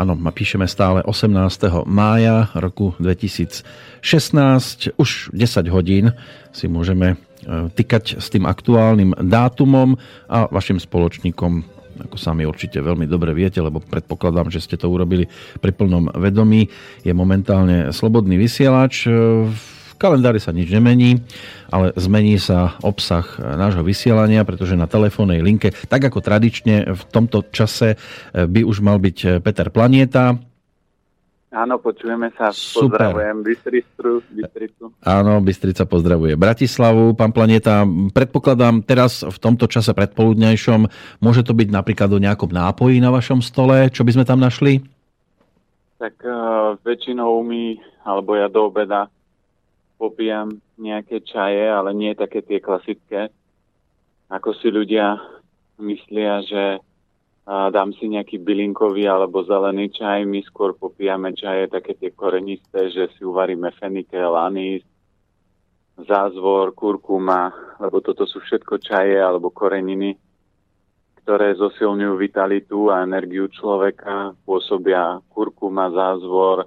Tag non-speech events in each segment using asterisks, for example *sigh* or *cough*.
Áno, píšeme stále 18. mája roku 2016. Už 10 hodín si môžeme e, tykať s tým aktuálnym dátumom a vašim spoločníkom ako sami určite veľmi dobre viete, lebo predpokladám, že ste to urobili pri plnom vedomí, je momentálne slobodný vysielač. V kalendári sa nič nemení, ale zmení sa obsah nášho vysielania, pretože na telefónnej linke, tak ako tradične v tomto čase by už mal byť Peter Planieta, Áno, počujeme sa. Super. Pozdravujem Bystricu. Bystricu. Áno, Bystrica pozdravuje Bratislavu. Pán Planeta, predpokladám teraz v tomto čase predpoludňajšom, môže to byť napríklad o nejakom nápoji na vašom stole? Čo by sme tam našli? Tak uh, väčšinou my, alebo ja do obeda popijam nejaké čaje, ale nie také tie klasické. Ako si ľudia myslia, že dám si nejaký bylinkový alebo zelený čaj. My skôr popijame čaje také tie korenisté, že si uvaríme fenikel, anís, zázvor, kurkuma, lebo toto sú všetko čaje alebo koreniny, ktoré zosilňujú vitalitu a energiu človeka, pôsobia kurkuma, zázvor,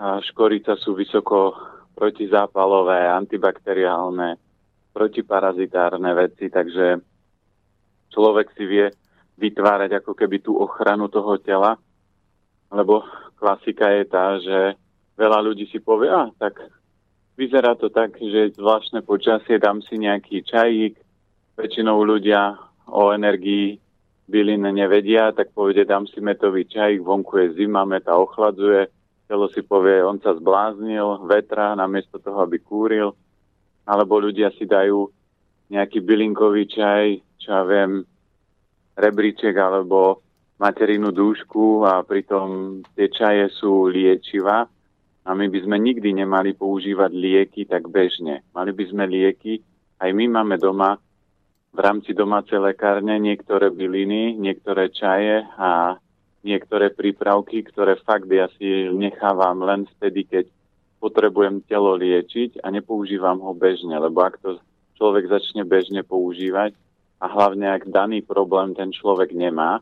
a škorica sú vysoko protizápalové, antibakteriálne, protiparazitárne veci, takže človek si vie vytvárať ako keby tú ochranu toho tela, lebo klasika je tá, že veľa ľudí si povie, a tak vyzerá to tak, že zvláštne počasie, dám si nejaký čajík, väčšinou ľudia o energii bylin nevedia, tak povede, dám si metový čajík, vonku je zima, meta ochladzuje, telo si povie, on sa zbláznil, vetra, namiesto toho, aby kúril, alebo ľudia si dajú nejaký bylinkový čaj, čo ja viem, rebríček alebo materinú dúšku a pritom tie čaje sú liečiva. A my by sme nikdy nemali používať lieky tak bežne. Mali by sme lieky, aj my máme doma v rámci domácej lekárne niektoré byliny, niektoré čaje a niektoré prípravky, ktoré fakt ja si nechávam len vtedy, keď potrebujem telo liečiť a nepoužívam ho bežne, lebo ak to človek začne bežne používať a hlavne ak daný problém ten človek nemá,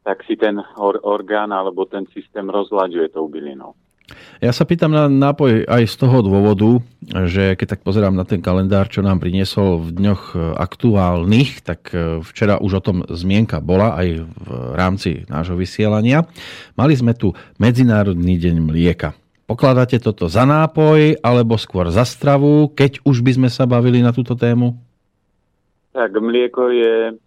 tak si ten or- orgán alebo ten systém rozlaďuje tou bylinou. Ja sa pýtam na nápoj aj z toho dôvodu, že keď tak pozerám na ten kalendár, čo nám priniesol v dňoch e, aktuálnych, tak e, včera už o tom zmienka bola aj v rámci nášho vysielania. Mali sme tu Medzinárodný deň mlieka. Pokladáte toto za nápoj alebo skôr za stravu, keď už by sme sa bavili na túto tému? Tak mlieko je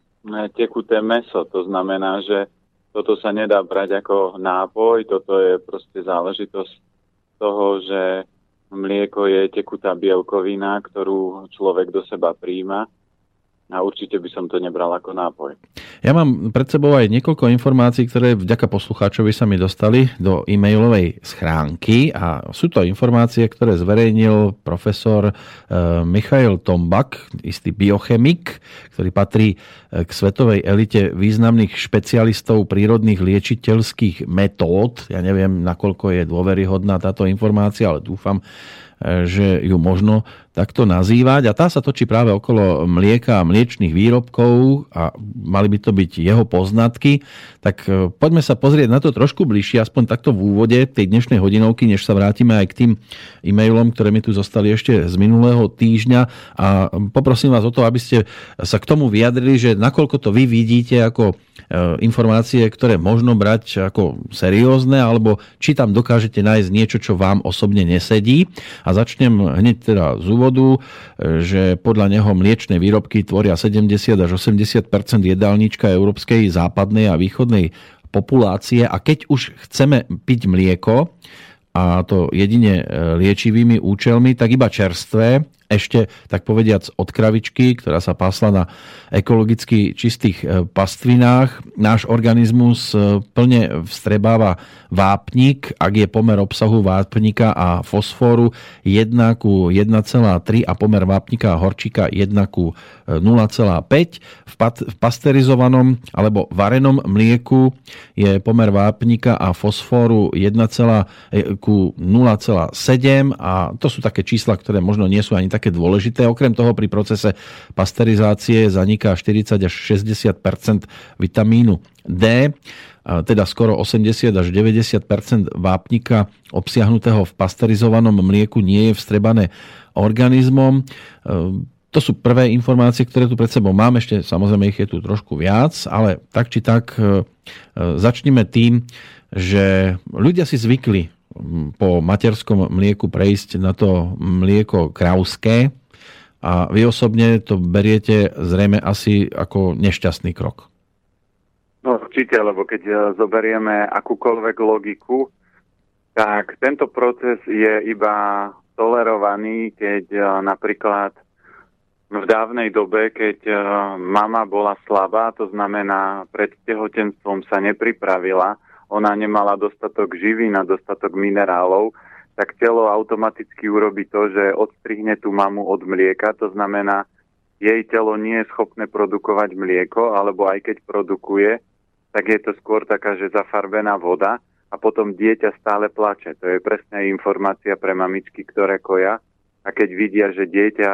tekuté meso, to znamená, že toto sa nedá brať ako nápoj, toto je proste záležitosť toho, že mlieko je tekutá bielkovina, ktorú človek do seba príjma a určite by som to nebral ako nápoj. Ja mám pred sebou aj niekoľko informácií, ktoré vďaka poslucháčovi sa mi dostali do e-mailovej schránky a sú to informácie, ktoré zverejnil profesor e, Michail Tombak, istý biochemik, ktorý patrí e, k svetovej elite významných špecialistov prírodných liečiteľských metód. Ja neviem, nakoľko je dôveryhodná táto informácia, ale dúfam, e, že ju možno takto nazývať. A tá sa točí práve okolo mlieka a mliečných výrobkov a mali by to byť jeho poznatky, tak e, poďme sa pozrieť na to trošku bližšie, aspoň takto v úvode tej dnešnej hodinovky, než sa vrátime aj k tým e-mailom, ktoré mi tu zostali ešte z minulého týždňa. A poprosím vás o to, aby ste sa k tomu vyjadrili, že nakoľko to vy vidíte ako e, informácie, ktoré možno brať ako seriózne, alebo či tam dokážete nájsť niečo, čo vám osobne nesedí. A začnem hneď teda z dôvodu, e, že podľa neho mliečne výrobky tvoria 70 až 80% jedálnička európskej západnej a východnej populácie. A keď už chceme piť mlieko, a to jedine e, liečivými účelmi, tak iba čerstvé, ešte tak povediac od kravičky, ktorá sa pásla na ekologicky čistých e, pastvinách. Náš organizmus e, plne vstrebáva vápnik, ak je pomer obsahu vápnika a fosfóru 1 ku 1,3 a pomer vápnika a horčíka 1 ku 0,5. V pasterizovanom alebo varenom mlieku je pomer vápnika a fosfóru 1, ku 0,7 a to sú také čísla, ktoré možno nie sú ani také dôležité. Okrem toho pri procese pasterizácie zaniká 40 až 60% vitamínu D, teda skoro 80 až 90% vápnika obsiahnutého v pasterizovanom mlieku nie je vstrebané organizmom. To sú prvé informácie, ktoré tu pred sebou mám. Ešte samozrejme ich je tu trošku viac, ale tak či tak e, e, začneme tým, že ľudia si zvykli po materskom mlieku prejsť na to mlieko krauské a vy osobne to beriete zrejme asi ako nešťastný krok. No určite, lebo keď e, zoberieme akúkoľvek logiku, tak tento proces je iba tolerovaný, keď napríklad v dávnej dobe, keď uh, mama bola slabá, to znamená pred tehotenstvom sa nepripravila, ona nemala dostatok živín a dostatok minerálov, tak telo automaticky urobí to, že odstrihne tú mamu od mlieka, to znamená, jej telo nie je schopné produkovať mlieko, alebo aj keď produkuje, tak je to skôr taká, že zafarbená voda a potom dieťa stále plače. To je presne informácia pre mamičky, ktoré koja. A keď vidia, že dieťa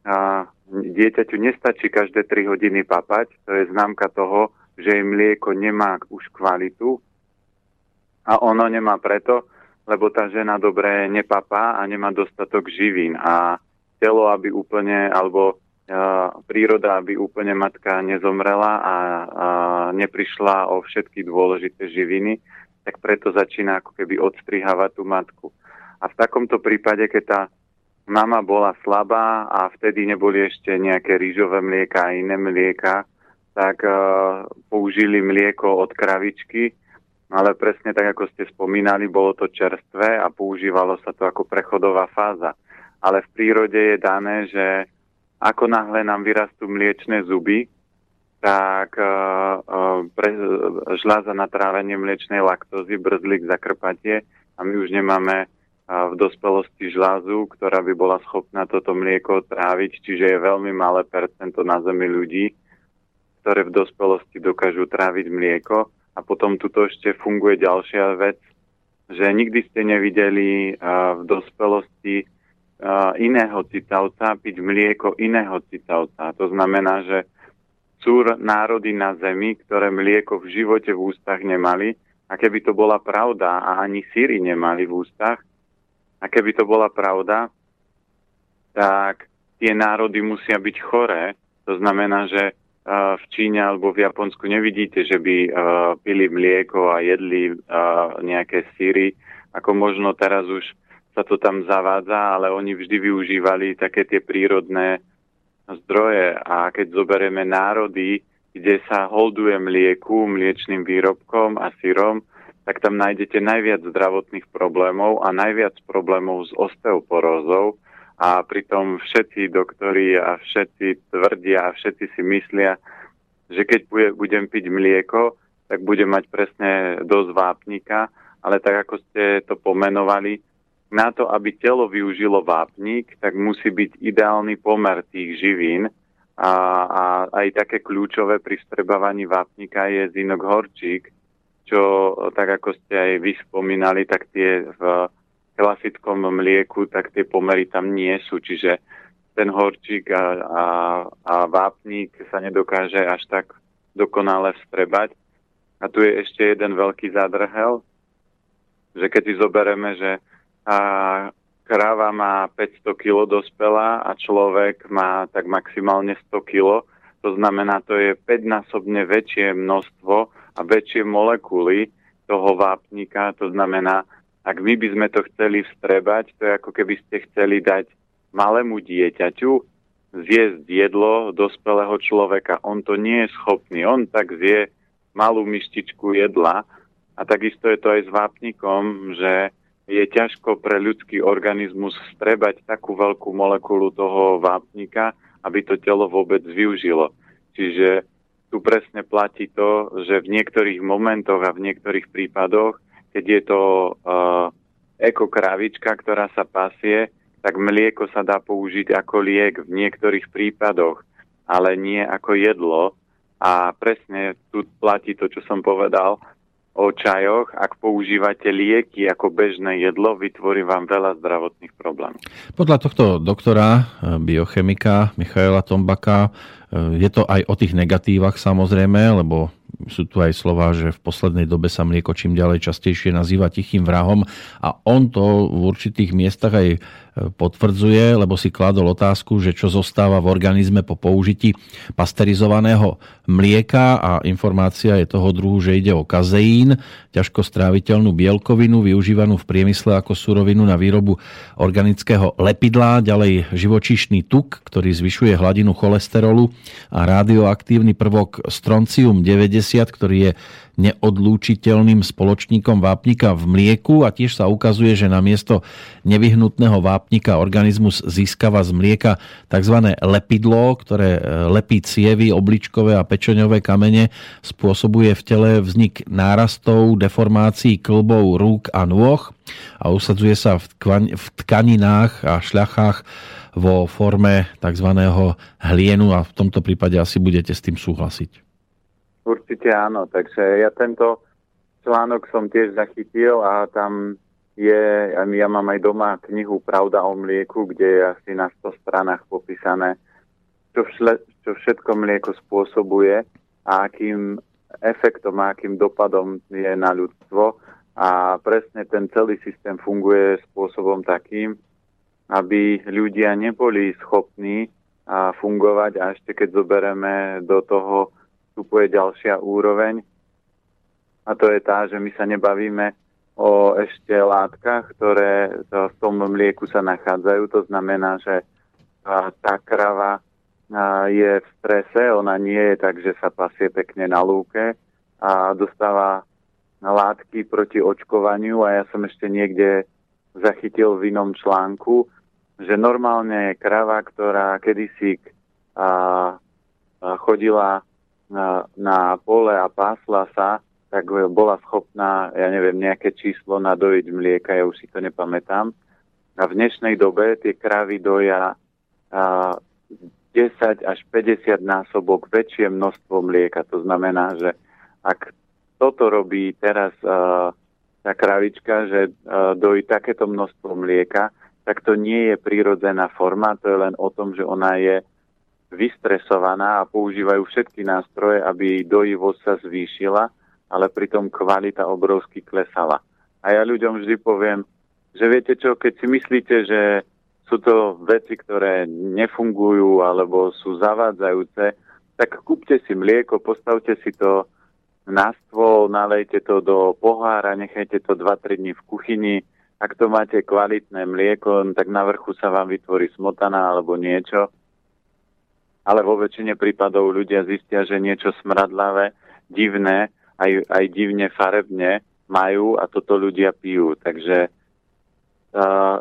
a dieťaťu nestačí každé 3 hodiny papať, to je známka toho, že jej mlieko nemá už kvalitu a ono nemá preto, lebo tá žena dobre nepapá a nemá dostatok živín a telo, aby úplne, alebo a, príroda, aby úplne matka nezomrela a, a neprišla o všetky dôležité živiny, tak preto začína ako keby odstrihávať tú matku. A v takomto prípade, keď tá mama bola slabá a vtedy neboli ešte nejaké rýžové mlieka a iné mlieka, tak uh, použili mlieko od kravičky, ale presne tak, ako ste spomínali, bolo to čerstvé a používalo sa to ako prechodová fáza. Ale v prírode je dané, že ako náhle nám vyrastú mliečne zuby, tak uh, uh, pre, žľaza na trávenie mliečnej laktózy, brzlík, zakrpatie a my už nemáme v dospelosti žlázu, ktorá by bola schopná toto mlieko tráviť, čiže je veľmi malé percento na zemi ľudí, ktoré v dospelosti dokážu tráviť mlieko. A potom tuto ešte funguje ďalšia vec, že nikdy ste nevideli v dospelosti iného cicavca piť mlieko iného cicavca. To znamená, že sú národy na zemi, ktoré mlieko v živote v ústach nemali. A keby to bola pravda a ani síry nemali v ústach, a keby to bola pravda, tak tie národy musia byť choré. To znamená, že v Číne alebo v Japonsku nevidíte, že by pili mlieko a jedli nejaké síry, ako možno teraz už sa to tam zavádza, ale oni vždy využívali také tie prírodné zdroje. A keď zoberieme národy, kde sa holduje mlieku, mliečným výrobkom a sírom, tak tam nájdete najviac zdravotných problémov a najviac problémov s osteoporózou a pritom všetci doktori a všetci tvrdia a všetci si myslia, že keď budem piť mlieko, tak budem mať presne dosť vápnika, ale tak ako ste to pomenovali, na to, aby telo využilo vápnik, tak musí byť ideálny pomer tých živín. A, a aj také kľúčové pri vstrebávaní vápnika je zinok horčík, čo, tak ako ste aj vy spomínali, tak tie v klasickom mlieku, tak tie pomery tam nie sú, čiže ten horčík a, a, a vápnik sa nedokáže až tak dokonale vstrebať. A tu je ešte jeden veľký zadrhel, že keď si zoberieme, že a kráva má 500 kg dospelá a človek má tak maximálne 100 kg, to znamená, to je 5-násobne väčšie množstvo a väčšie molekuly toho vápnika. To znamená, ak my by sme to chceli vstrebať, to je ako keby ste chceli dať malému dieťaťu zjesť jedlo dospelého človeka. On to nie je schopný. On tak zje malú myštičku jedla a takisto je to aj s vápnikom, že je ťažko pre ľudský organizmus vstrebať takú veľkú molekulu toho vápnika, aby to telo vôbec využilo. Čiže tu presne platí to, že v niektorých momentoch a v niektorých prípadoch, keď je to uh, ekokrávička, ktorá sa pasie, tak mlieko sa dá použiť ako liek v niektorých prípadoch, ale nie ako jedlo. A presne tu platí to, čo som povedal, o čajoch, ak používate lieky ako bežné jedlo, vytvorí vám veľa zdravotných problémov. Podľa tohto doktora, eh, biochemika Michaela Tombaka, eh, je to aj o tých negatívach samozrejme, lebo sú tu aj slova, že v poslednej dobe sa mlieko čím ďalej častejšie nazýva tichým vrahom a on to v určitých miestach aj potvrdzuje, lebo si kladol otázku, že čo zostáva v organizme po použití pasterizovaného mlieka a informácia je toho druhu, že ide o kazeín, ťažko stráviteľnú bielkovinu využívanú v priemysle ako surovinu na výrobu organického lepidla, ďalej živočíšny tuk, ktorý zvyšuje hladinu cholesterolu a radioaktívny prvok stroncium 90, ktorý je neodlúčiteľným spoločníkom vápnika v mlieku a tiež sa ukazuje, že namiesto nevyhnutného vápnika organizmus získava z mlieka tzv. lepidlo, ktoré e, lepí cievy, obličkové a pečeňové kamene, spôsobuje v tele vznik nárastov, deformácií klbov, rúk a nôh a usadzuje sa v, v tkaninách a šľachách vo forme tzv. hlienu a v tomto prípade asi budete s tým súhlasiť. Určite áno, takže ja tento článok som tiež zachytil a tam je, ja mám aj doma knihu Pravda o mlieku, kde je asi na 100 stranách popísané, čo, všle, čo všetko mlieko spôsobuje a akým efektom a akým dopadom je na ľudstvo. A presne ten celý systém funguje spôsobom takým, aby ľudia neboli schopní fungovať a ešte keď zoberieme do toho vstupuje ďalšia úroveň a to je tá, že my sa nebavíme o ešte látkach, ktoré v tom mlieku sa nachádzajú. To znamená, že tá krava je v strese, ona nie je tak, že sa pasie pekne na lúke a dostáva látky proti očkovaniu a ja som ešte niekde zachytil v inom článku, že normálne krava, ktorá kedysi chodila na, pole a pásla sa, tak bola schopná, ja neviem, nejaké číslo nadojiť mlieka, ja už si to nepamätám. A v dnešnej dobe tie kravy doja a, 10 až 50 násobok väčšie množstvo mlieka. To znamená, že ak toto robí teraz a, tá kravička, že a, dojí takéto množstvo mlieka, tak to nie je prírodzená forma, to je len o tom, že ona je vystresovaná a používajú všetky nástroje, aby dojivosť sa zvýšila, ale pritom kvalita obrovsky klesala. A ja ľuďom vždy poviem, že viete čo, keď si myslíte, že sú to veci, ktoré nefungujú alebo sú zavádzajúce, tak kúpte si mlieko, postavte si to na stôl, nalejte to do pohára, nechajte to 2-3 dní v kuchyni. Ak to máte kvalitné mlieko, tak na vrchu sa vám vytvorí smotana alebo niečo ale vo väčšine prípadov ľudia zistia, že niečo smradlavé, divné, aj, aj divne farebne majú a toto ľudia pijú. Takže uh,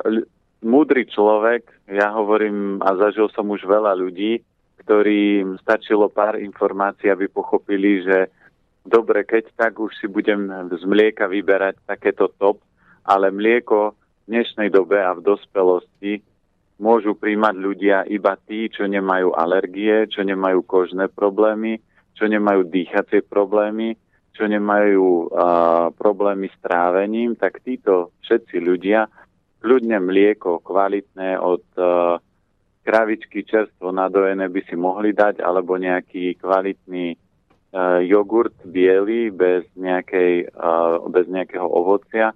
múdry človek, ja hovorím a zažil som už veľa ľudí, ktorým stačilo pár informácií, aby pochopili, že dobre, keď tak už si budem z mlieka vyberať takéto top, ale mlieko v dnešnej dobe a v dospelosti môžu príjmať ľudia iba tí, čo nemajú alergie, čo nemajú kožné problémy, čo nemajú dýchacie problémy, čo nemajú uh, problémy s trávením, tak títo všetci ľudia kľudne mlieko kvalitné od uh, kravičky čerstvo nadojené by si mohli dať, alebo nejaký kvalitný uh, jogurt biely bez, nejakej, uh, bez nejakého ovocia,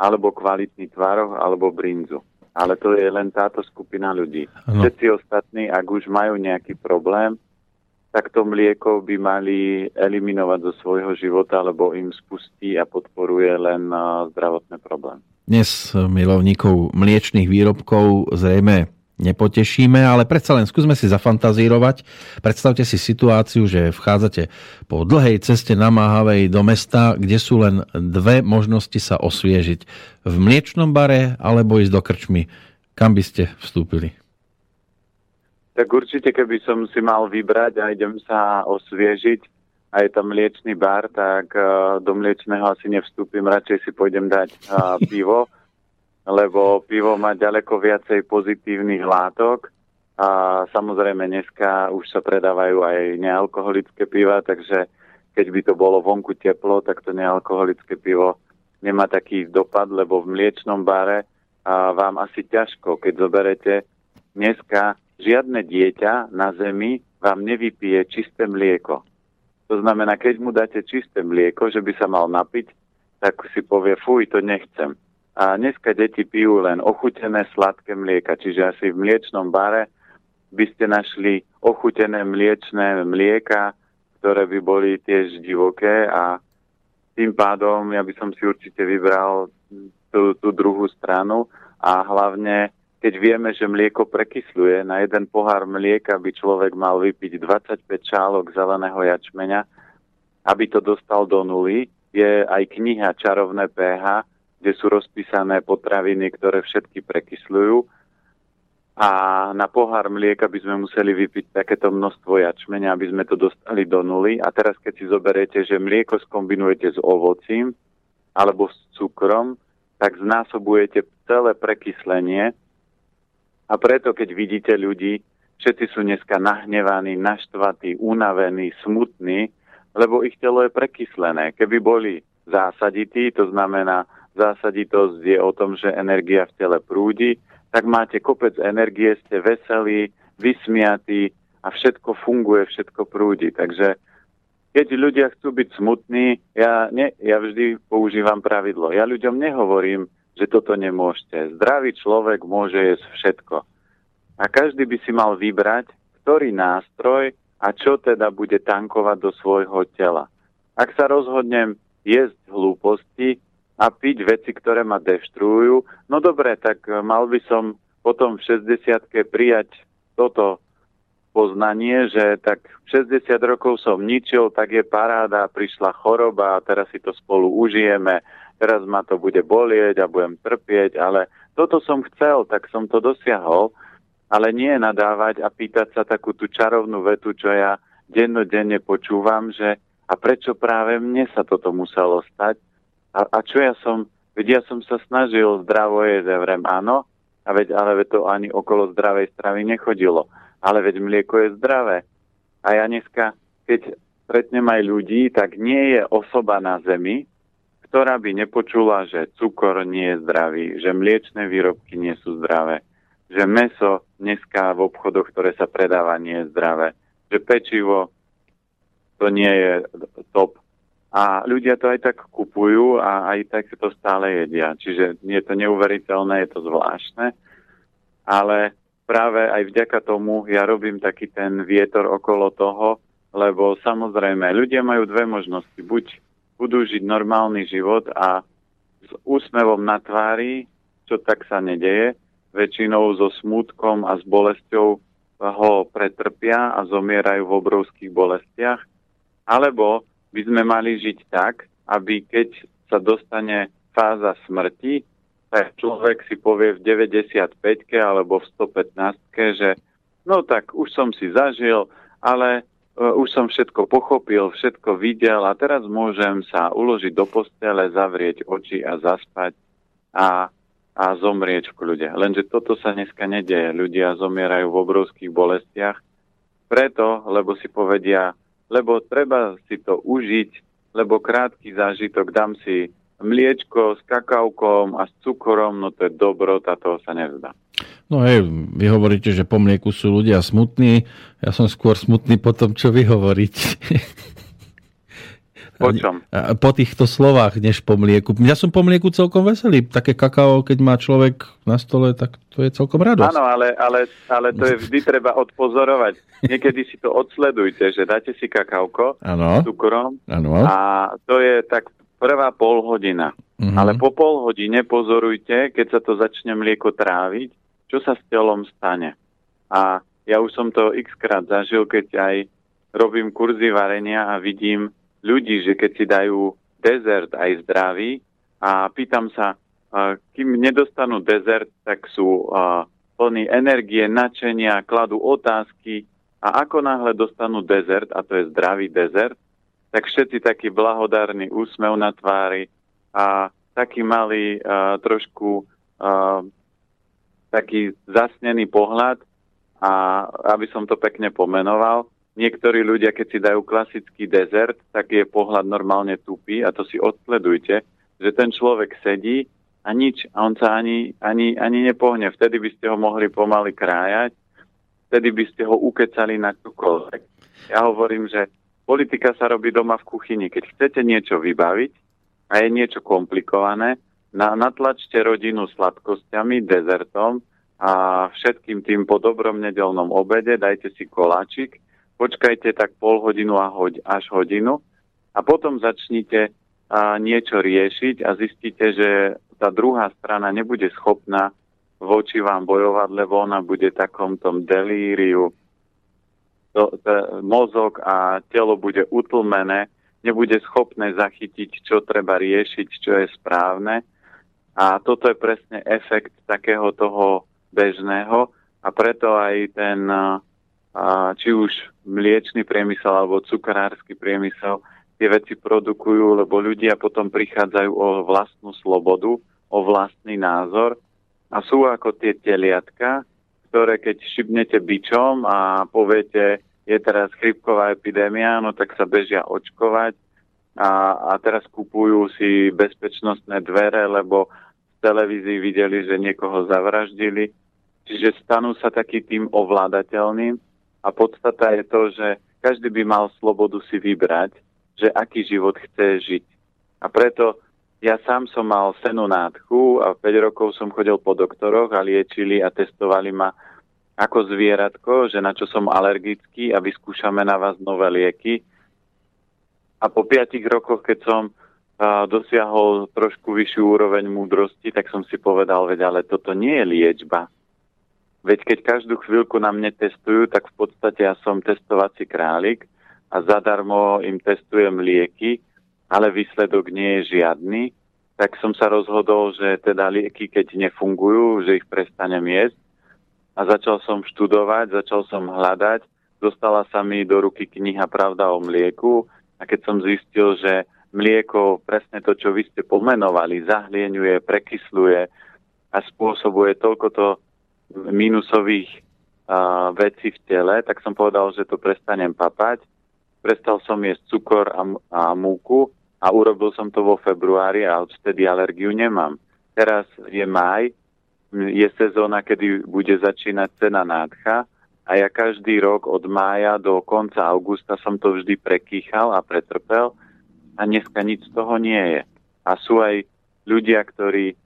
alebo kvalitný tvároch, alebo brinzu ale to je len táto skupina ľudí. Ano. Všetci ostatní, ak už majú nejaký problém, tak to mlieko by mali eliminovať zo svojho života, lebo im spustí a podporuje len zdravotné problémy. Dnes milovníkov mliečných výrobkov zrejme nepotešíme, ale predsa len skúsme si zafantazírovať. Predstavte si situáciu, že vchádzate po dlhej ceste namáhavej do mesta, kde sú len dve možnosti sa osviežiť. V mliečnom bare alebo ísť do krčmy. Kam by ste vstúpili? Tak určite, keby som si mal vybrať a idem sa osviežiť a je tam mliečný bar, tak do mliečného asi nevstúpim, radšej si pôjdem dať pivo *laughs* lebo pivo má ďaleko viacej pozitívnych látok a samozrejme dneska už sa predávajú aj nealkoholické piva, takže keď by to bolo vonku teplo, tak to nealkoholické pivo nemá taký dopad, lebo v mliečnom bare a vám asi ťažko, keď zoberete dneska žiadne dieťa na zemi vám nevypije čisté mlieko. To znamená, keď mu dáte čisté mlieko, že by sa mal napiť, tak si povie, fuj, to nechcem. A dneska deti pijú len ochutené sladké mlieka, čiže asi v mliečnom bare by ste našli ochutené mliečné mlieka, ktoré by boli tiež divoké a tým pádom ja by som si určite vybral tú, tú druhú stranu a hlavne keď vieme, že mlieko prekysluje, na jeden pohár mlieka by človek mal vypiť 25 čálok zeleného jačmeňa, aby to dostal do nuly. Je aj kniha Čarovné pH, kde sú rozpísané potraviny, ktoré všetky prekysľujú. A na pohár mlieka by sme museli vypiť takéto množstvo jačmeňa, aby sme to dostali do nuly. A teraz, keď si zoberiete, že mlieko skombinujete s ovocím alebo s cukrom, tak znásobujete celé prekyslenie a preto, keď vidíte ľudí, všetci sú dneska nahnevaní, naštvatí, unavení, smutní, lebo ich telo je prekyslené. Keby boli zásadití, to znamená, zásaditosť je o tom, že energia v tele prúdi, tak máte kopec energie, ste veselí, vysmiatí a všetko funguje, všetko prúdi. Takže keď ľudia chcú byť smutní, ja, ne, ja vždy používam pravidlo. Ja ľuďom nehovorím, že toto nemôžete. Zdravý človek môže jesť všetko. A každý by si mal vybrať, ktorý nástroj a čo teda bude tankovať do svojho tela. Ak sa rozhodnem jesť hlúposti a piť veci, ktoré ma deštruujú, no dobre, tak mal by som potom v 60 prijať toto poznanie, že tak 60 rokov som ničil, tak je paráda, prišla choroba a teraz si to spolu užijeme. Teraz ma to bude bolieť a budem trpieť, ale toto som chcel, tak som to dosiahol, ale nie nadávať a pýtať sa takú tú čarovnú vetu, čo ja dennodenne počúvam, že a prečo práve mne sa toto muselo stať a, a čo ja som, veď ja som sa snažil zdravo jesť, ja vrem áno, a veď, ale veď to ani okolo zdravej stravy nechodilo. Ale veď mlieko je zdravé. A ja dneska, keď stretnem aj ľudí, tak nie je osoba na zemi, ktorá by nepočula, že cukor nie je zdravý, že mliečne výrobky nie sú zdravé, že meso dneska v obchodoch, ktoré sa predáva, nie je zdravé, že pečivo to nie je top. A ľudia to aj tak kupujú a aj tak to stále jedia. Čiže je to neuveriteľné, je to zvláštne. Ale práve aj vďaka tomu ja robím taký ten vietor okolo toho, lebo samozrejme ľudia majú dve možnosti. Buď budú žiť normálny život a s úsmevom na tvári, čo tak sa nedeje, väčšinou so smútkom a s bolesťou ho pretrpia a zomierajú v obrovských bolestiach, alebo by sme mali žiť tak, aby keď sa dostane fáza smrti, tak človek si povie v 95 alebo v 115 že no tak už som si zažil, ale E, už som všetko pochopil, všetko videl a teraz môžem sa uložiť do postele, zavrieť oči a zaspať a, a zomrieť v kľude. Lenže toto sa dneska nedeje. Ľudia zomierajú v obrovských bolestiach preto, lebo si povedia, lebo treba si to užiť, lebo krátky zážitok, dám si mliečko s kakaukom a s cukorom, no to je dobrota, toho sa nevzdá. No hej, vy hovoríte, že po mlieku sú ľudia smutní. Ja som skôr smutný po tom, čo vy hovoríte. *laughs* Po čom? Po týchto slovách, než po mlieku. Ja som po mlieku celkom veselý. Také kakao, keď má človek na stole, tak to je celkom radosť. Áno, ale, ale, ale to je vždy treba odpozorovať. Niekedy si to odsledujte, že dáte si kakauko s cukrom ano. a to je tak prvá pol hodina. Uh-huh. Ale po pol hodine pozorujte, keď sa to začne mlieko tráviť, čo sa s telom stane. A ja už som to x krát zažil, keď aj robím kurzy varenia a vidím ľudí, že keď si dajú dezert aj zdravý a pýtam sa, kým nedostanú dezert, tak sú plní energie, načenia, kladú otázky a ako náhle dostanú dezert, a to je zdravý dezert, tak všetci taký blahodárny úsmev na tvári a taký malý trošku taký zasnený pohľad a aby som to pekne pomenoval, niektorí ľudia, keď si dajú klasický dezert, tak je pohľad normálne tupý a to si odsledujte, že ten človek sedí a nič, a on sa ani, ani, ani nepohne. Vtedy by ste ho mohli pomaly krájať, vtedy by ste ho ukecali na čokoľvek. Ja hovorím, že politika sa robí doma v kuchyni. Keď chcete niečo vybaviť a je niečo komplikované, na, natlačte rodinu sladkosťami, dezertom a všetkým tým po dobrom nedelnom obede dajte si koláčik počkajte tak pol hodinu a hoď, až hodinu a potom začnite a, niečo riešiť a zistíte, že tá druhá strana nebude schopná voči vám bojovať, lebo ona bude takom tom delíriu. To, to, mozog a telo bude utlmené, nebude schopné zachytiť, čo treba riešiť, čo je správne. A toto je presne efekt takého toho bežného a preto aj ten či už mliečný priemysel alebo cukrársky priemysel tie veci produkujú, lebo ľudia potom prichádzajú o vlastnú slobodu, o vlastný názor a sú ako tie teliatka, ktoré keď šibnete bičom a poviete, je teraz chrypková epidémia, no tak sa bežia očkovať a, a teraz kupujú si bezpečnostné dvere, lebo v televízii videli, že niekoho zavraždili. Čiže stanú sa taký tým ovládateľným a podstata je to, že každý by mal slobodu si vybrať, že aký život chce žiť. A preto ja sám som mal senú nádchu a 5 rokov som chodil po doktoroch a liečili a testovali ma ako zvieratko, že na čo som alergický a vyskúšame na vás nové lieky. A po 5 rokoch, keď som a, dosiahol trošku vyššiu úroveň múdrosti, tak som si povedal, veď ale toto nie je liečba. Veď keď každú chvíľku na mne testujú, tak v podstate ja som testovací králik a zadarmo im testujem lieky, ale výsledok nie je žiadny, tak som sa rozhodol, že teda lieky, keď nefungujú, že ich prestanem jesť. A začal som študovať, začal som hľadať, dostala sa mi do ruky kniha Pravda o mlieku. A keď som zistil, že mlieko, presne to, čo vy ste pomenovali, zahlieňuje, prekysluje a spôsobuje toľko to minusových uh, vecí v tele, tak som povedal, že to prestanem papať. Prestal som jesť cukor a, a múku a urobil som to vo februári a odtedy alergiu nemám. Teraz je maj, je sezóna, kedy bude začínať cena nádcha a ja každý rok od mája do konca augusta som to vždy prekýchal a pretrpel a dneska nič z toho nie je. A sú aj ľudia, ktorí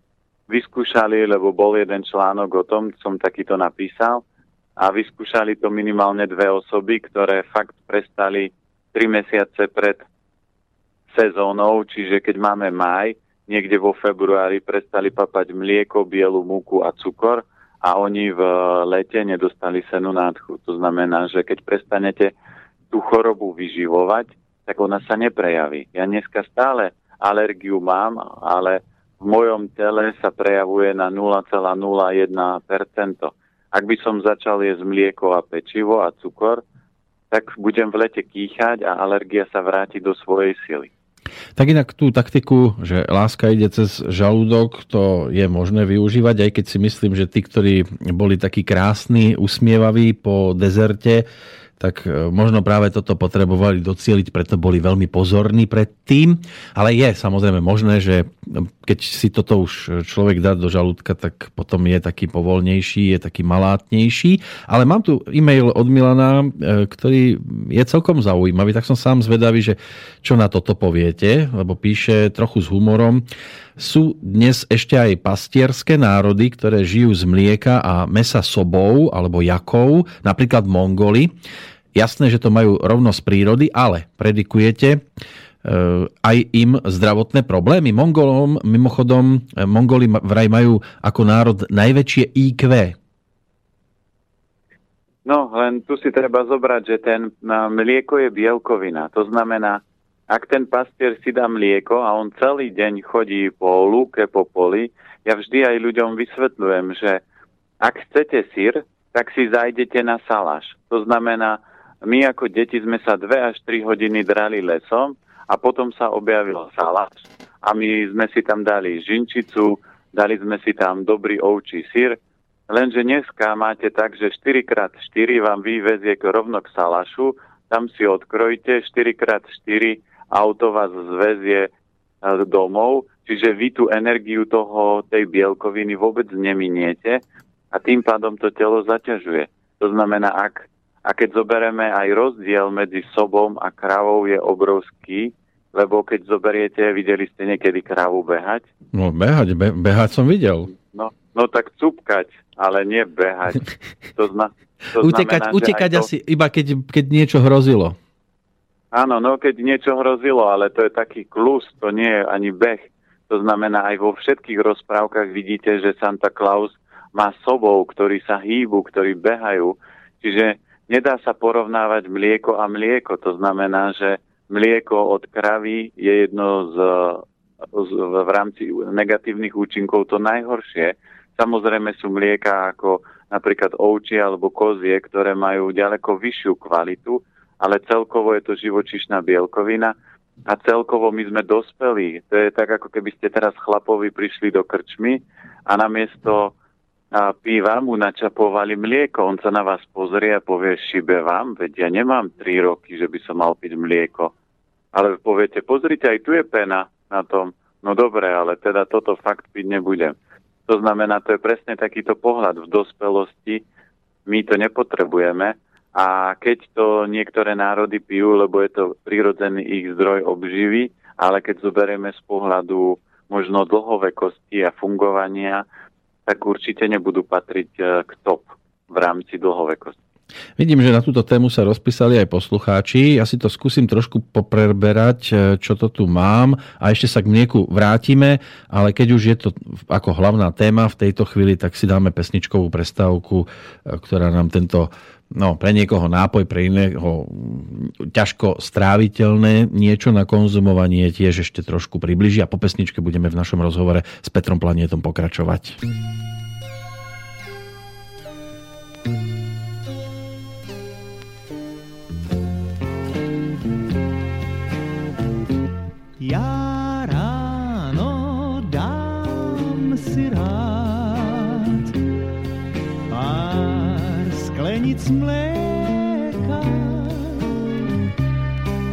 vyskúšali, lebo bol jeden článok o tom, som takýto napísal, a vyskúšali to minimálne dve osoby, ktoré fakt prestali tri mesiace pred sezónou, čiže keď máme maj, niekde vo februári prestali papať mlieko, bielu múku a cukor a oni v lete nedostali senu nádchu. To znamená, že keď prestanete tú chorobu vyživovať, tak ona sa neprejaví. Ja dneska stále alergiu mám, ale v mojom tele sa prejavuje na 0,01%. Ak by som začal jesť mlieko a pečivo a cukor, tak budem v lete kýchať a alergia sa vráti do svojej sily. Tak inak tú taktiku, že láska ide cez žalúdok, to je možné využívať, aj keď si myslím, že tí, ktorí boli takí krásni, usmievaví po dezerte, tak e, možno práve toto potrebovali docieliť, preto boli veľmi pozorní predtým. Ale je samozrejme možné, že keď si toto už človek dá do žalúdka, tak potom je taký povolnejší, je taký malátnejší. Ale mám tu e-mail od Milana, e, ktorý je celkom zaujímavý, tak som sám zvedavý, že čo na toto poviete, lebo píše trochu s humorom. Sú dnes ešte aj pastierské národy, ktoré žijú z mlieka a mesa sobou alebo jakov, napríklad Mongoli. Jasné, že to majú rovnosť prírody, ale predikujete e, aj im zdravotné problémy. Mongolom, mimochodom, e, Mongoli vraj majú ako národ najväčšie IQ. No, len tu si treba zobrať, že ten mlieko je bielkovina. To znamená, ak ten pastier si dá mlieko a on celý deň chodí po lúke, po poli, ja vždy aj ľuďom vysvetľujem, že ak chcete sír, tak si zajdete na saláš. To znamená, my ako deti sme sa 2 až 3 hodiny drali lesom a potom sa objavil saláš a my sme si tam dali žinčicu, dali sme si tam dobrý ovčí sír, lenže dneska máte tak, že 4x4 vám vyvezie rovno k salašu tam si odkrojíte 4x4, auto vás zväzie e, domov, čiže vy tú energiu toho, tej bielkoviny vôbec neminiete a tým pádom to telo zaťažuje. To znamená, ak, a keď zoberieme aj rozdiel medzi sobom a kravou je obrovský, lebo keď zoberiete, videli ste niekedy krávu behať? No behať, be, behať som videl. No, no tak cupkať, ale nie behať. *laughs* To, zna, to utekať znamená, utekať to... asi iba keď, keď niečo hrozilo. Áno, no keď niečo hrozilo, ale to je taký klus, to nie je ani beh. To znamená, aj vo všetkých rozprávkach vidíte, že Santa Claus má sobou, ktorí sa hýbu, ktorí behajú. Čiže nedá sa porovnávať mlieko a mlieko. To znamená, že mlieko od kravy je jedno z, z, v rámci negatívnych účinkov to najhoršie. Samozrejme sú mlieka ako napríklad ovčie alebo kozie, ktoré majú ďaleko vyššiu kvalitu, ale celkovo je to živočišná bielkovina a celkovo my sme dospelí. To je tak, ako keby ste teraz chlapovi prišli do krčmy a namiesto a piva mu načapovali mlieko. On sa na vás pozrie a povie, šibe vám, veď ja nemám 3 roky, že by som mal piť mlieko. Ale poviete, pozrite, aj tu je pena na tom. No dobre, ale teda toto fakt piť nebudem. To znamená, to je presne takýto pohľad v dospelosti. My to nepotrebujeme a keď to niektoré národy pijú, lebo je to prirodzený ich zdroj obživy, ale keď zoberieme z pohľadu možno dlhovekosti a fungovania, tak určite nebudú patriť e, k top v rámci dlhovekosti. Vidím, že na túto tému sa rozpísali aj poslucháči. Ja si to skúsim trošku popreberať, e, čo to tu mám a ešte sa k mlieku vrátime, ale keď už je to ako hlavná téma v tejto chvíli, tak si dáme pesničkovú prestávku, e, ktorá nám tento no, pre niekoho nápoj, pre iného ťažko stráviteľné niečo na konzumovanie tiež ešte trošku približí a po pesničke budeme v našom rozhovore s Petrom Planietom pokračovať. Sklenic mléka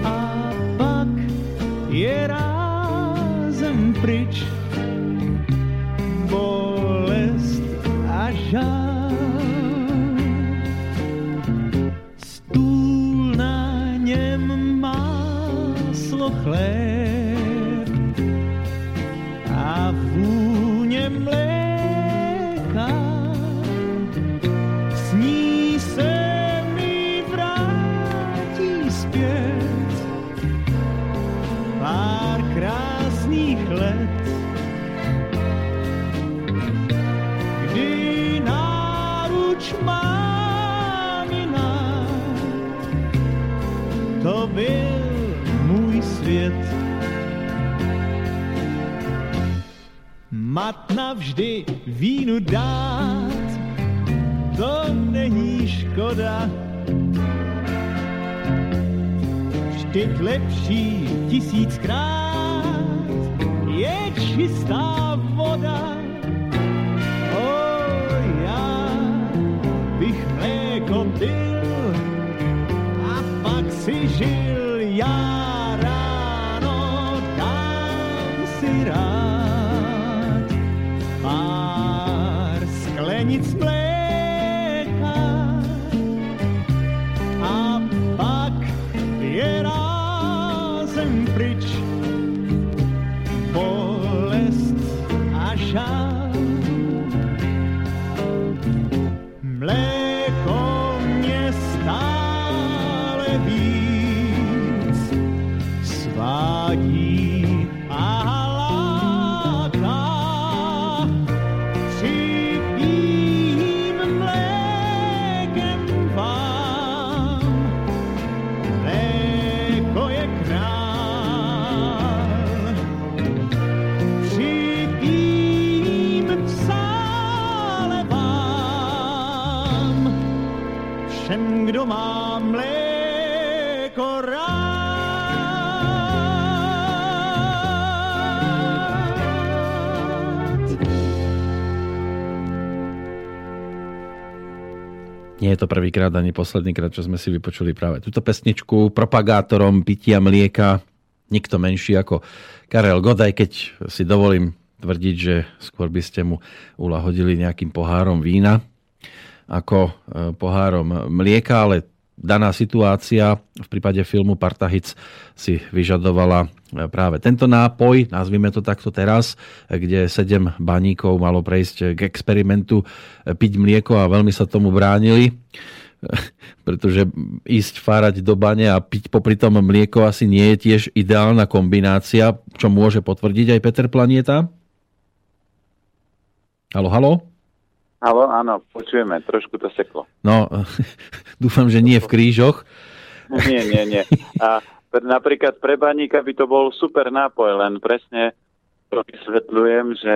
a pak je rázem pryč. Bolest a žár. Stůl na něm máslo chléb mat navždy vínu dát, to není škoda. Vždyť lepší tisíckrát je čistá voda. Je to prvýkrát ani poslednýkrát, čo sme si vypočuli práve túto pesničku propagátorom pitia mlieka. Nikto menší ako Karel Godaj, keď si dovolím tvrdiť, že skôr by ste mu ulahodili nejakým pohárom vína ako e, pohárom mlieka, ale daná situácia v prípade filmu Partahic si vyžadovala e, práve tento nápoj, nazvime to takto teraz, kde sedem baníkov malo prejsť k experimentu e, piť mlieko a veľmi sa tomu bránili pretože ísť fárať do bane a piť popri tom mlieko asi nie je tiež ideálna kombinácia, čo môže potvrdiť aj Peter Planieta. Halo, halo? Halo, áno, počujeme, trošku to seklo. No, *laughs* dúfam, že nie v krížoch. *laughs* Nie, nie, nie. A napríklad pre baníka by to bol super nápoj, len presne to vysvetľujem, že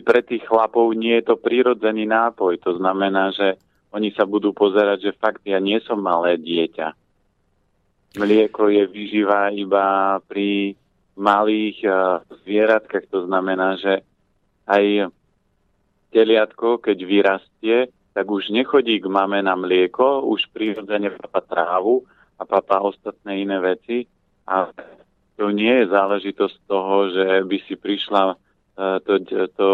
pre tých chlapov nie je to prírodzený nápoj. To znamená, že oni sa budú pozerať, že fakt ja nie som malé dieťa. Mlieko je vyžíva iba pri malých uh, zvieratkách, to znamená, že aj teliatko, keď vyrastie, tak už nechodí k mame na mlieko, už prirodzene papa trávu a papa ostatné iné veci. A to nie je záležitosť toho, že by si prišla e, to, to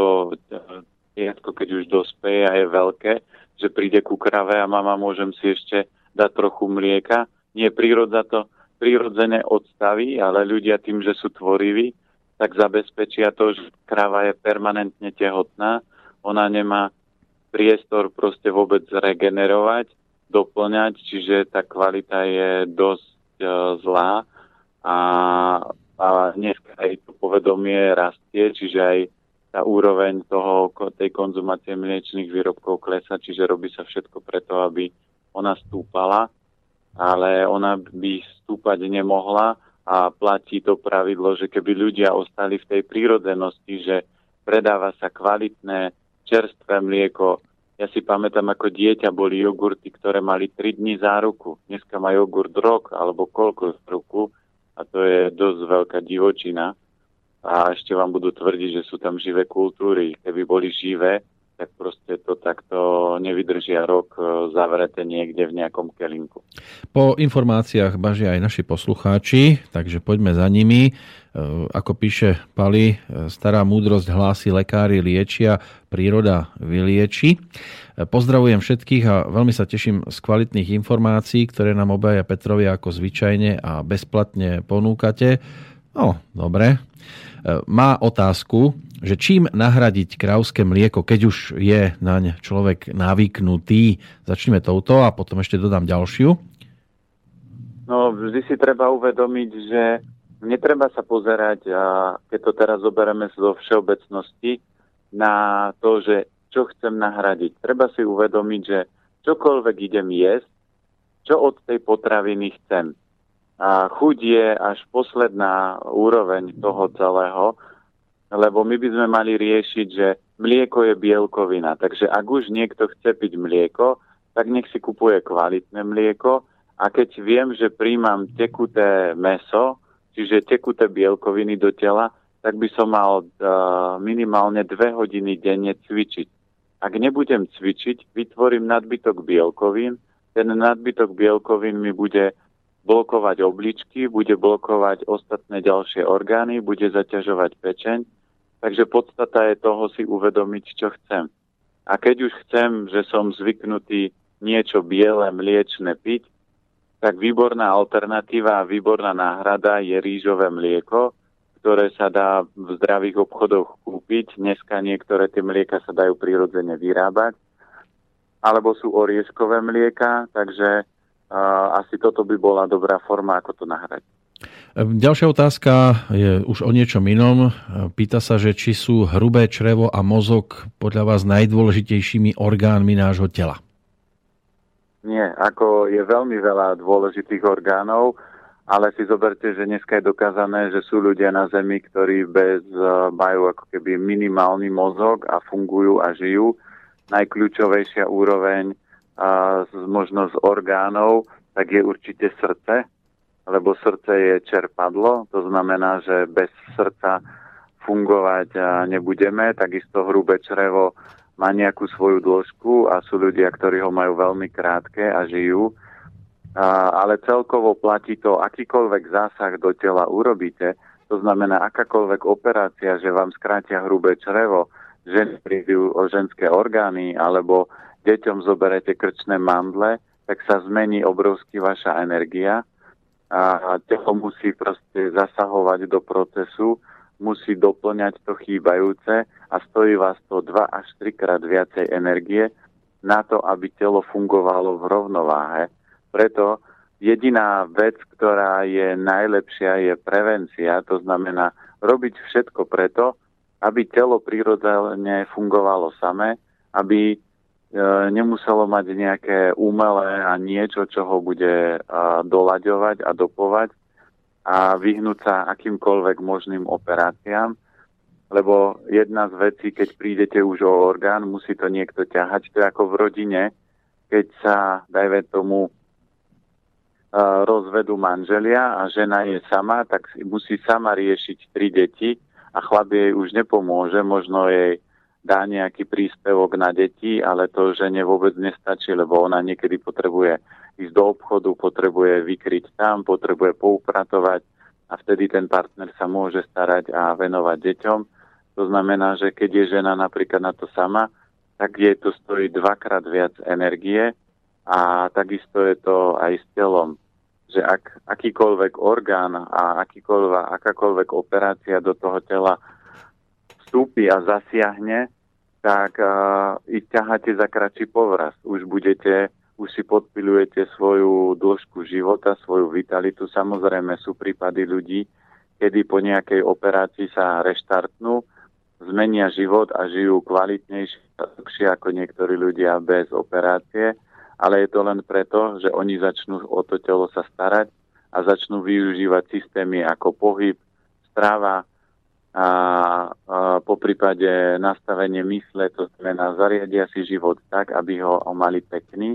teliatko, keď už dospeje a je veľké, že príde ku krave a mama môžem si ešte dať trochu mlieka. Nie, prírodza to prirodzene odstaví, ale ľudia tým, že sú tvoriví, tak zabezpečia to, že krava je permanentne tehotná ona nemá priestor proste vôbec regenerovať, doplňať, čiže tá kvalita je dosť uh, zlá. A, a dneska aj to povedomie rastie, čiže aj tá úroveň toho, tej konzumácie mliečných výrobkov klesa, čiže robí sa všetko preto, aby ona stúpala, ale ona by stúpať nemohla a platí to pravidlo, že keby ľudia ostali v tej prírodzenosti, že predáva sa kvalitné čerstvé mlieko. Ja si pamätám, ako dieťa boli jogurty, ktoré mali 3 dní záruku. Dneska má jogurt rok alebo koľko záruku a to je dosť veľká divočina. A ešte vám budú tvrdiť, že sú tam živé kultúry. Keby boli živé, tak proste to takto nevydržia rok e, zavreté niekde v nejakom kelinku. Po informáciách bažia aj naši poslucháči, takže poďme za nimi. E, ako píše Pali, e, stará múdrosť hlási, lekári liečia, príroda vylieči. Pozdravujem všetkých a veľmi sa teším z kvalitných informácií, ktoré nám obaja Petrovi ako zvyčajne a bezplatne ponúkate. No, dobre. Má otázku, že čím nahradiť krauské mlieko, keď už je naň človek navyknutý. Začneme touto a potom ešte dodám ďalšiu. No, vždy si treba uvedomiť, že netreba sa pozerať, a keď to teraz zoberieme zo všeobecnosti, na to, že čo chcem nahradiť. Treba si uvedomiť, že čokoľvek idem jesť, čo od tej potraviny chcem. A chuť je až posledná úroveň toho celého, lebo my by sme mali riešiť, že mlieko je bielkovina. Takže ak už niekto chce piť mlieko, tak nech si kupuje kvalitné mlieko a keď viem, že príjmam tekuté meso, čiže tekuté bielkoviny do tela, tak by som mal uh, minimálne dve hodiny denne cvičiť. Ak nebudem cvičiť, vytvorím nadbytok bielkovín, ten nadbytok bielkovín mi bude blokovať obličky, bude blokovať ostatné ďalšie orgány, bude zaťažovať pečeň. Takže podstata je toho si uvedomiť, čo chcem. A keď už chcem, že som zvyknutý niečo biele, mliečne piť, tak výborná alternatíva a výborná náhrada je rýžové mlieko, ktoré sa dá v zdravých obchodoch kúpiť. Dneska niektoré tie mlieka sa dajú prirodzene vyrábať. Alebo sú orieškové mlieka, takže asi toto by bola dobrá forma, ako to nahrať. Ďalšia otázka je už o niečom inom. Pýta sa, že či sú hrubé črevo a mozog podľa vás najdôležitejšími orgánmi nášho tela. Nie, ako je veľmi veľa dôležitých orgánov, ale si zoberte, že dneska je dokázané, že sú ľudia na Zemi, ktorí bez, e, majú ako keby minimálny mozog a fungujú a žijú. Najkľúčovejšia úroveň a možno z orgánov, tak je určite srdce, lebo srdce je čerpadlo, to znamená, že bez srdca fungovať nebudeme, takisto hrubé črevo má nejakú svoju dĺžku a sú ľudia, ktorí ho majú veľmi krátke a žijú. A, ale celkovo platí to, akýkoľvek zásah do tela urobíte, to znamená akákoľvek operácia, že vám skrátia hrubé črevo, ženy prídu o ženské orgány alebo deťom zoberete krčné mandle, tak sa zmení obrovsky vaša energia a telo musí proste zasahovať do procesu, musí doplňať to chýbajúce a stojí vás to 2 až 3 krát viacej energie na to, aby telo fungovalo v rovnováhe. Preto jediná vec, ktorá je najlepšia, je prevencia. To znamená robiť všetko preto, aby telo prirodzene fungovalo samé, aby nemuselo mať nejaké umelé a niečo, čo ho bude doľaďovať a dopovať a vyhnúť sa akýmkoľvek možným operáciám, lebo jedna z vecí, keď prídete už o orgán, musí to niekto ťahať. To je ako v rodine, keď sa, dajme tomu, rozvedú manželia a žena je sama, tak musí sama riešiť tri deti a chlap jej už nepomôže, možno jej dá nejaký príspevok na deti, ale to žene vôbec nestačí, lebo ona niekedy potrebuje ísť do obchodu, potrebuje vykryť tam, potrebuje poupratovať a vtedy ten partner sa môže starať a venovať deťom. To znamená, že keď je žena napríklad na to sama, tak jej to stojí dvakrát viac energie a takisto je to aj s telom, že ak akýkoľvek orgán a akýkoľvek, akákoľvek operácia do toho tela vstúpi a zasiahne, tak uh, i ťaháte za kratší povraz. Už budete už si podpilujete svoju dĺžku života, svoju vitalitu. Samozrejme sú prípady ľudí, kedy po nejakej operácii sa reštartnú, zmenia život a žijú kvalitnejšie ako niektorí ľudia bez operácie, ale je to len preto, že oni začnú o to telo sa starať a začnú využívať systémy ako pohyb, strava, a, a po prípade nastavenie mysle, to znamená zariadia si život tak, aby ho, mali pekný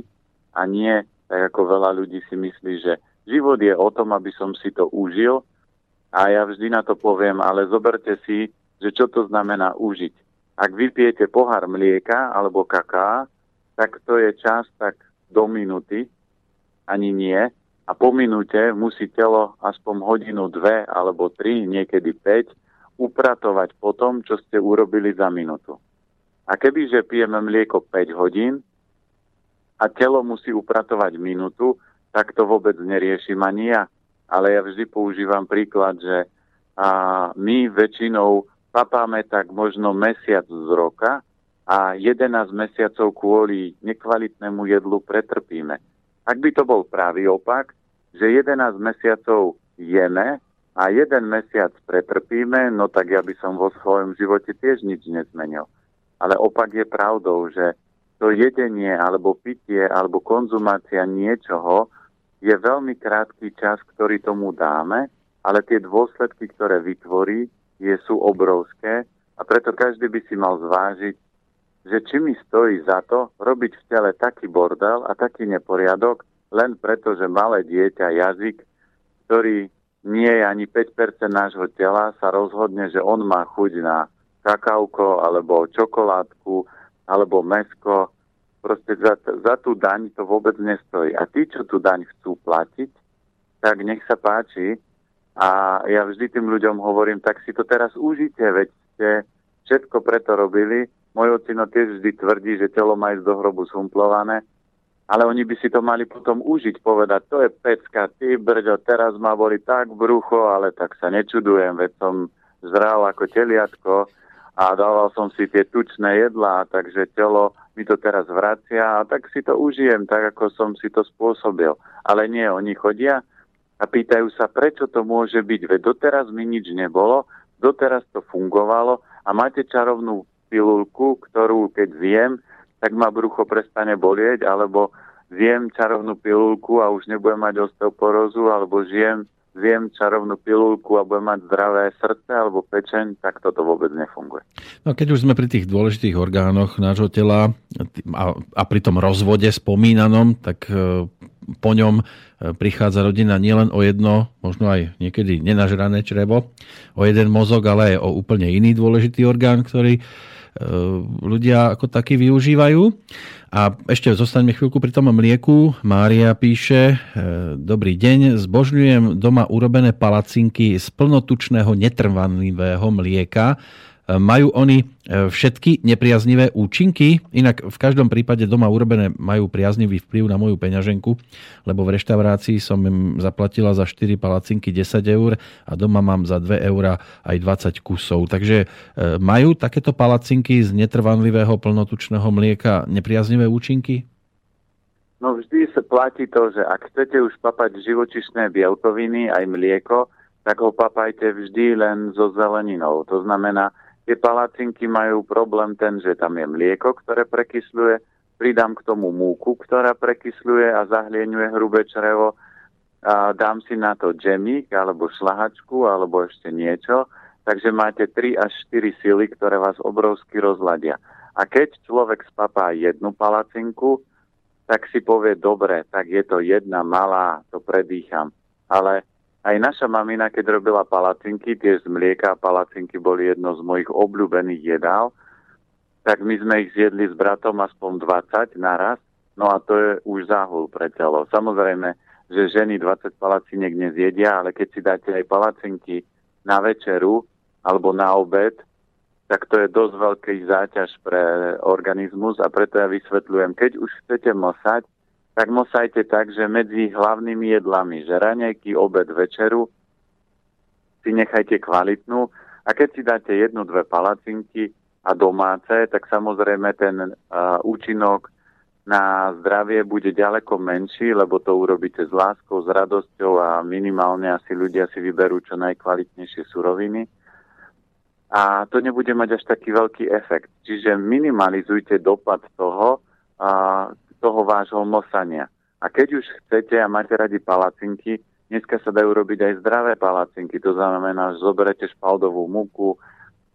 a nie, tak ako veľa ľudí si myslí, že život je o tom, aby som si to užil a ja vždy na to poviem, ale zoberte si, že čo to znamená užiť. Ak vypijete pohár mlieka alebo kaká, tak to je čas tak do minúty, ani nie. A po minúte musí telo aspoň hodinu, dve alebo tri, niekedy 5, upratovať po tom, čo ste urobili za minútu. A kebyže pijeme mlieko 5 hodín, a telo musí upratovať minútu, tak to vôbec neriešim ani ja. Ale ja vždy používam príklad, že a my väčšinou papáme tak možno mesiac z roka a 11 mesiacov kvôli nekvalitnému jedlu pretrpíme. Ak by to bol pravý opak, že 11 mesiacov jeme a jeden mesiac pretrpíme, no tak ja by som vo svojom živote tiež nič nezmenil. Ale opak je pravdou, že to jedenie alebo pitie alebo konzumácia niečoho je veľmi krátky čas, ktorý tomu dáme, ale tie dôsledky, ktoré vytvorí, je, sú obrovské a preto každý by si mal zvážiť, že či mi stojí za to robiť v tele taký bordel a taký neporiadok, len preto, že malé dieťa, jazyk, ktorý nie je ani 5% nášho tela, sa rozhodne, že on má chuť na kakauko alebo čokoládku alebo mesko, proste za, za tú daň to vôbec nestojí. A tí, čo tú daň chcú platiť, tak nech sa páči. A ja vždy tým ľuďom hovorím, tak si to teraz užite, veď ste všetko preto robili. Môj ocino tiež vždy tvrdí, že telo má ísť do hrobu zhumplované, ale oni by si to mali potom užiť, povedať, to je pecka, ty brďo, teraz ma boli tak brucho, ale tak sa nečudujem, veď som zral ako teliatko, a dával som si tie tučné jedlá, takže telo mi to teraz vracia a tak si to užijem, tak ako som si to spôsobil. Ale nie, oni chodia a pýtajú sa, prečo to môže byť, veď doteraz mi nič nebolo, doteraz to fungovalo a máte čarovnú pilulku, ktorú keď zjem, tak ma brucho prestane bolieť, alebo zjem čarovnú pilulku a už nebudem mať osteoporózu, alebo žijem zjem čarovnú pilulku a budem mať zdravé srdce alebo pečeň, tak toto vôbec nefunguje. No keď už sme pri tých dôležitých orgánoch nášho tela a, a pri tom rozvode spomínanom, tak e, po ňom e, prichádza rodina nielen o jedno, možno aj niekedy nenažrané črevo, o jeden mozog, ale aj o úplne iný dôležitý orgán, ktorý ľudia ako takí využívajú. A ešte zostaňme chvíľku pri tom mlieku. Mária píše, dobrý deň, zbožňujem doma urobené palacinky z plnotučného netrvanlivého mlieka majú oni e, všetky nepriaznivé účinky? Inak v každom prípade doma urobené majú priaznivý vplyv na moju peňaženku, lebo v reštaurácii som im zaplatila za 4 palacinky 10 eur a doma mám za 2 eur aj 20 kusov. Takže e, majú takéto palacinky z netrvanlivého plnotučného mlieka nepriaznivé účinky? No vždy sa platí to, že ak chcete už papať živočišné bielkoviny aj mlieko, tak ho papajte vždy len so zeleninou. To znamená, Tie palacinky majú problém ten, že tam je mlieko, ktoré prekysluje, pridám k tomu múku, ktorá prekysluje a zahlieňuje hrubé črevo, a dám si na to džemík alebo šlahačku alebo ešte niečo, takže máte 3 až 4 sily, ktoré vás obrovsky rozladia. A keď človek spapá jednu palacinku, tak si povie, dobre, tak je to jedna malá, to predýcham. Ale aj naša mamina, keď robila palacinky, tie z mlieka palacinky boli jedno z mojich obľúbených jedál, tak my sme ich zjedli s bratom aspoň 20 naraz, no a to je už záhul pre telo. Samozrejme, že ženy 20 palaciniek nezjedia, ale keď si dáte aj palacinky na večeru alebo na obed, tak to je dosť veľký záťaž pre organizmus a preto ja vysvetľujem, keď už chcete mosať, tak mosajte tak, že medzi hlavnými jedlami, že raňajky, obed, večeru, si nechajte kvalitnú a keď si dáte jednu, dve palacinky a domáce, tak samozrejme ten uh, účinok na zdravie bude ďaleko menší, lebo to urobíte s láskou, s radosťou a minimálne asi ľudia si vyberú čo najkvalitnejšie suroviny. A to nebude mať až taký veľký efekt. Čiže minimalizujte dopad toho, uh, toho vášho mosania. A keď už chcete a máte radi palacinky, dneska sa dajú robiť aj zdravé palacinky. To znamená, že zoberete špaldovú múku,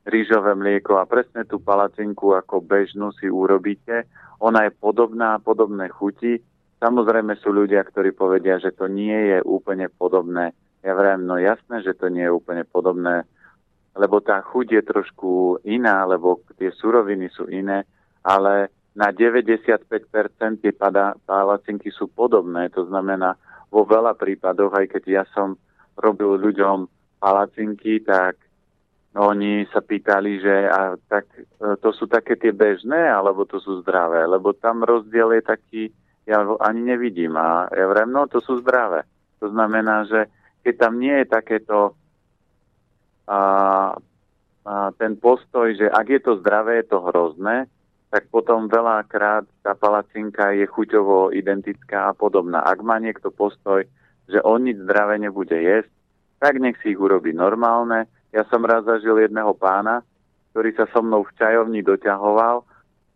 rýžové mlieko a presne tú palacinku ako bežnú si urobíte. Ona je podobná, podobné chuti. Samozrejme sú ľudia, ktorí povedia, že to nie je úplne podobné. Ja vrajím, no jasné, že to nie je úplne podobné, lebo tá chuť je trošku iná, lebo tie suroviny sú iné, ale na 95% tie palacinky sú podobné. To znamená, vo veľa prípadoch, aj keď ja som robil ľuďom palacinky, tak oni sa pýtali, že a tak, e, to sú také tie bežné, alebo to sú zdravé, lebo tam rozdiel je taký, ja ani nevidím. A ja vrem, no to sú zdravé. To znamená, že keď tam nie je takéto a, a ten postoj, že ak je to zdravé, je to hrozné, tak potom veľakrát tá palacinka je chuťovo identická a podobná. Ak má niekto postoj, že on nič zdravé nebude jesť, tak nech si ich urobí normálne. Ja som raz zažil jedného pána, ktorý sa so mnou v čajovni doťahoval,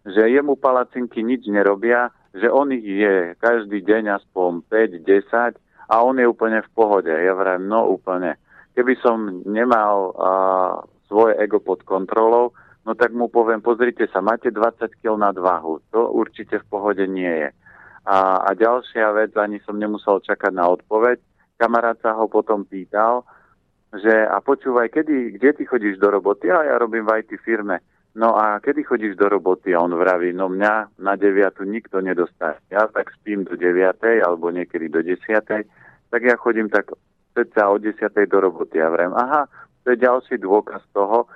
že jemu palacinky nič nerobia, že on ich je každý deň aspoň 5-10 a on je úplne v pohode. Ja vrajím, no úplne. Keby som nemal uh, svoje ego pod kontrolou, no tak mu poviem, pozrite sa, máte 20 kg nadvahu, to určite v pohode nie je. A, a ďalšia vec, ani som nemusel čakať na odpoveď, kamarát sa ho potom pýtal, že a počúvaj, kedy, kde ty chodíš do roboty? A ja robím v IT firme. No a kedy chodíš do roboty? A on vraví, no mňa na 9 nikto nedostane. Ja tak spím do 9 alebo niekedy do 10. Tak ja chodím tak cca od 10 do roboty. Ja vrem, aha, to je ďalší dôkaz toho,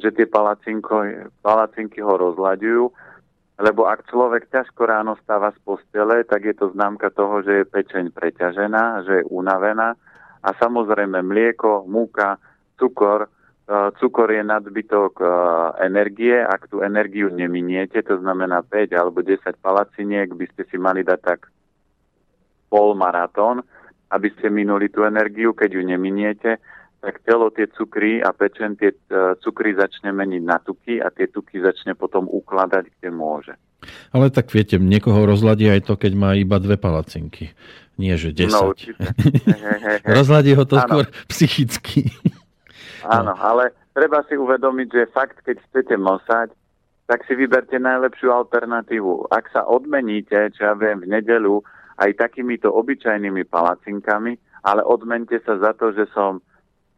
že tie palacinky ho rozlaďujú, lebo ak človek ťažko ráno stáva z postele, tak je to známka toho, že je pečeň preťažená, že je unavená. A samozrejme mlieko, múka, cukor, e, cukor je nadbytok e, energie, ak tú energiu neminiete, to znamená 5 alebo 10 palaciniek, by ste si mali dať tak pol maratón, aby ste minuli tú energiu, keď ju neminiete, tak telo tie cukry a pečen tie e, cukry začne meniť na tuky a tie tuky začne potom ukladať, kde môže. Ale tak viete, niekoho rozladí aj to, keď má iba dve palacinky. Nie, že 10. No, *laughs* rozladí ho to ano. skôr psychicky. Áno, no. ale treba si uvedomiť, že fakt, keď chcete mosať, tak si vyberte najlepšiu alternatívu. Ak sa odmeníte, čo ja viem, v nedelu aj takýmito obyčajnými palacinkami, ale odmente sa za to, že som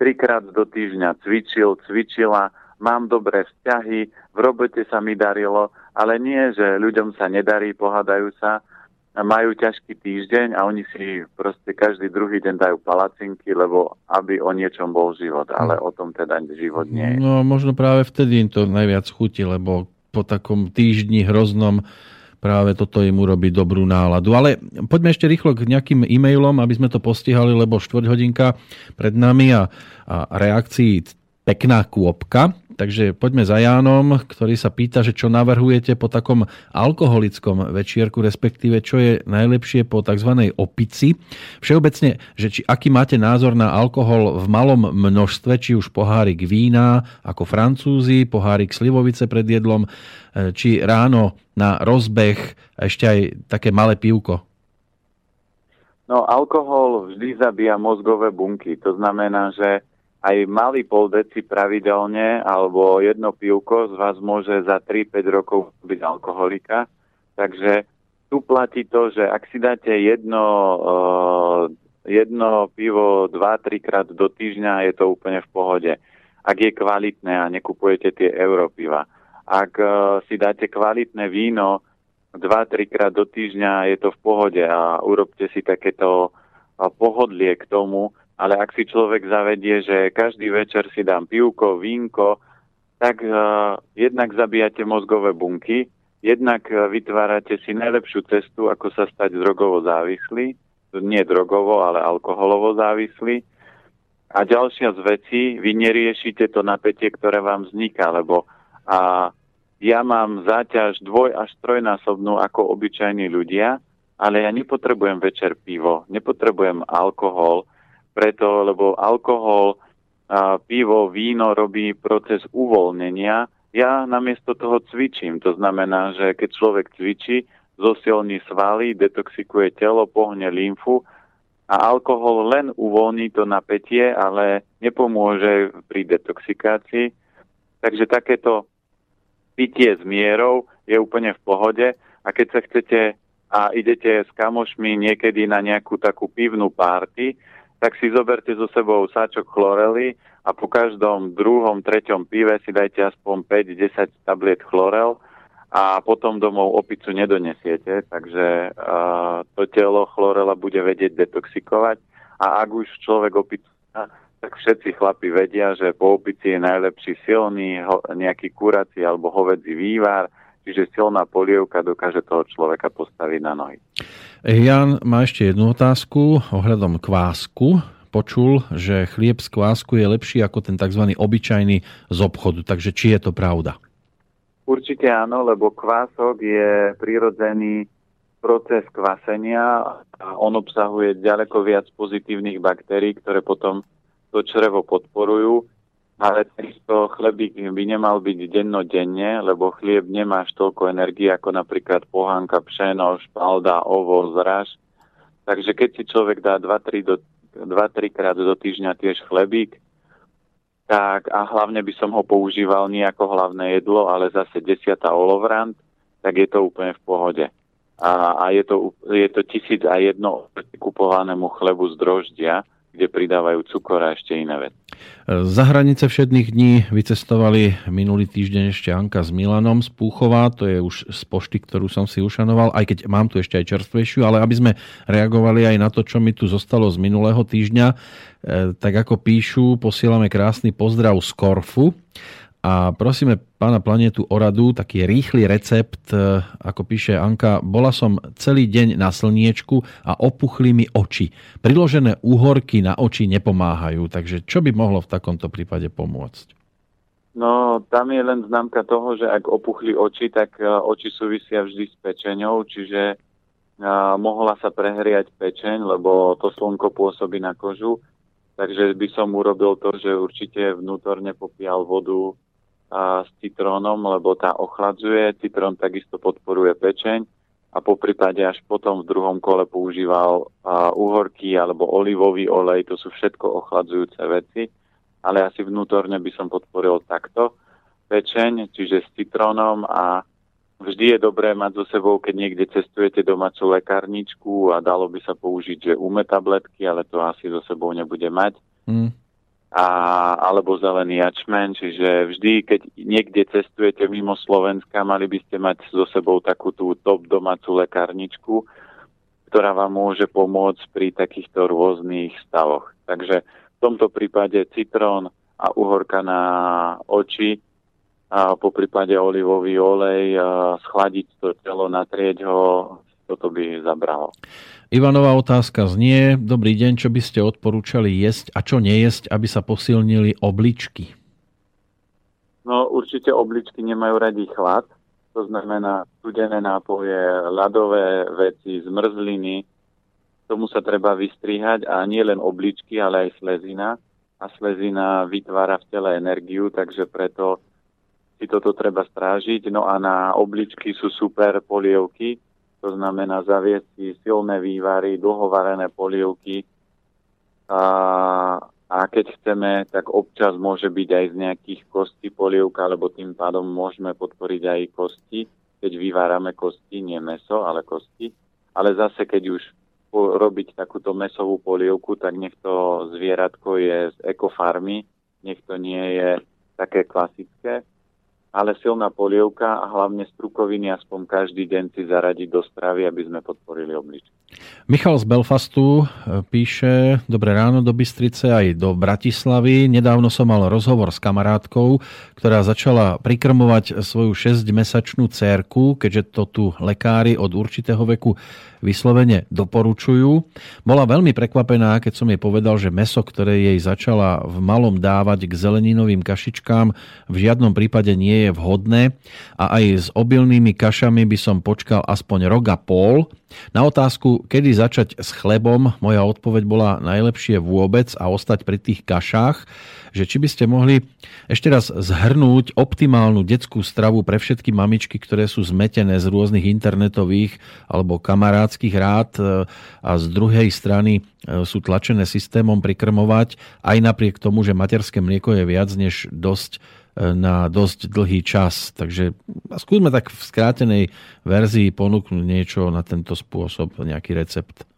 trikrát do týždňa cvičil, cvičila, mám dobré vzťahy, v robote sa mi darilo, ale nie, že ľuďom sa nedarí, pohadajú sa, majú ťažký týždeň a oni si proste každý druhý deň dajú palacinky, lebo aby o niečom bol život, ale o tom teda život nie je. No možno práve vtedy im to najviac chutí, lebo po takom týždni hroznom práve toto im urobí dobrú náladu. Ale poďme ešte rýchlo k nejakým e-mailom, aby sme to postihali, lebo štvrť hodinka pred nami a, a reakcií pekná kôpka. Takže poďme za Jánom, ktorý sa pýta, že čo navrhujete po takom alkoholickom večierku, respektíve čo je najlepšie po tzv. opici. Všeobecne, že či, aký máte názor na alkohol v malom množstve, či už pohárik vína ako Francúzi, pohárik slivovice pred jedlom, e, či ráno na rozbeh ešte aj také malé pivko. No, alkohol vždy zabíja mozgové bunky. To znamená, že aj malý pol deci pravidelne alebo jedno pivko z vás môže za 3-5 rokov byť alkoholika. Takže tu platí to, že ak si dáte jedno, uh, jedno pivo 2-3 krát do týždňa, je to úplne v pohode. Ak je kvalitné a nekupujete tie europiva. Ak uh, si dáte kvalitné víno 2-3 krát do týždňa, je to v pohode a urobte si takéto uh, pohodlie k tomu, ale ak si človek zavedie, že každý večer si dám pivko, vínko, tak uh, jednak zabíjate mozgové bunky, jednak uh, vytvárate si najlepšiu cestu, ako sa stať drogovo závislý, nie drogovo, ale alkoholovo závislý. A ďalšia z vecí, vy neriešite to napätie, ktoré vám vzniká, lebo a ja mám záťaž dvoj až trojnásobnú ako obyčajní ľudia, ale ja nepotrebujem večer pivo, nepotrebujem alkohol, preto, lebo alkohol, a pivo, víno robí proces uvoľnenia. Ja namiesto toho cvičím. To znamená, že keď človek cvičí, zosilní svaly, detoxikuje telo, pohne lymfu a alkohol len uvoľní to napätie, ale nepomôže pri detoxikácii. Takže takéto pitie s mierou je úplne v pohode a keď sa chcete a idete s kamošmi niekedy na nejakú takú pivnú párty, tak si zoberte so sebou sáčok chlorely a po každom druhom, treťom pive si dajte aspoň 5-10 tabliet chlorel a potom domov opicu nedonesiete, takže uh, to telo chlorela bude vedieť detoxikovať. A ak už človek opicu tak všetci chlapi vedia, že po opici je najlepší silný ho, nejaký kurací alebo hovedzí vývar, čiže silná polievka dokáže toho človeka postaviť na nohy. Jan má ešte jednu otázku ohľadom kvásku. Počul, že chlieb z kvásku je lepší ako ten tzv. obyčajný z obchodu. Takže či je to pravda? Určite áno, lebo kvások je prirodzený proces kvasenia a on obsahuje ďaleko viac pozitívnych baktérií, ktoré potom to črevo podporujú ale takisto chlebík by nemal byť dennodenne, lebo chlieb nemá toľko energie ako napríklad pohánka, pšeno, špalda, ovoz, raž. Takže keď si človek dá 2-3 krát do týždňa tiež chlebík, tak a hlavne by som ho používal nie ako hlavné jedlo, ale zase desiata olovrant, tak je to úplne v pohode. A, a je, to, je to tisíc a jedno kupovanému chlebu z droždia, kde pridávajú cukor a ešte iné veci. Za hranice všetných dní vycestovali minulý týždeň ešte Anka s Milanom z Púchová, to je už z pošty, ktorú som si ušanoval, aj keď mám tu ešte aj čerstvejšiu, ale aby sme reagovali aj na to, čo mi tu zostalo z minulého týždňa, eh, tak ako píšu, posielame krásny pozdrav z Korfu a prosíme pána Planetu o radu, taký rýchly recept, e, ako píše Anka, bola som celý deň na slniečku a opuchli mi oči. Priložené úhorky na oči nepomáhajú, takže čo by mohlo v takomto prípade pomôcť? No, tam je len známka toho, že ak opuchli oči, tak e, oči súvisia vždy s pečeňou, čiže uh, mohla sa prehriať pečeň, lebo to slnko pôsobí na kožu. Takže by som urobil to, že určite vnútorne popíjal vodu s citrónom, lebo tá ochladzuje. Citrón takisto podporuje pečeň a po prípade až potom v druhom kole používal a, uhorky alebo olivový olej, to sú všetko ochladzujúce veci, ale asi vnútorne by som podporil takto pečeň, čiže s citrónom a vždy je dobré mať so sebou, keď niekde cestujete domácu lekárničku a dalo by sa použiť, že ume tabletky, ale to asi so sebou nebude mať. Mm a, alebo zelený jačmen, čiže vždy, keď niekde cestujete mimo Slovenska, mali by ste mať so sebou takú tú top domácu lekárničku, ktorá vám môže pomôcť pri takýchto rôznych stavoch. Takže v tomto prípade citrón a uhorka na oči, a po prípade olivový olej, schladiť to telo, natrieť ho, toto by zabralo. Ivanová otázka znie, dobrý deň, čo by ste odporúčali jesť a čo nejesť, aby sa posilnili obličky? No určite obličky nemajú radi chlad, to znamená studené nápoje, ľadové veci, zmrzliny, tomu sa treba vystrihať a nie len obličky, ale aj slezina. A slezina vytvára v tele energiu, takže preto si toto treba strážiť. No a na obličky sú super polievky, to znamená zaviesť si silné vývary, dlhovarené polievky. A, a keď chceme, tak občas môže byť aj z nejakých kostí polievka, lebo tým pádom môžeme podporiť aj kosti, keď vyvárame kosti, nie meso, ale kosti. Ale zase, keď už robiť takúto mesovú polievku, tak nech to zvieratko je z ekofarmy, nech to nie je také klasické ale silná polievka a hlavne strukoviny aspoň každý deň si zaradiť do stravy, aby sme podporili oblič. Michal z Belfastu e, píše Dobré ráno do Bystrice aj do Bratislavy. Nedávno som mal rozhovor s kamarátkou, ktorá začala prikrmovať svoju 6-mesačnú cérku, keďže to tu lekári od určitého veku vyslovene doporučujú. Bola veľmi prekvapená, keď som jej povedal, že meso, ktoré jej začala v malom dávať k zeleninovým kašičkám, v žiadnom prípade nie vhodné a aj s obilnými kašami by som počkal aspoň rok a pol. Na otázku, kedy začať s chlebom, moja odpoveď bola najlepšie vôbec a ostať pri tých kašách že či by ste mohli ešte raz zhrnúť optimálnu detskú stravu pre všetky mamičky, ktoré sú zmetené z rôznych internetových alebo kamarádskych rád e, a z druhej strany e, sú tlačené systémom prikrmovať, aj napriek tomu, že materské mlieko je viac než dosť na dosť dlhý čas. Takže skúsme tak v skrátenej verzii ponúknuť niečo na tento spôsob, nejaký recept.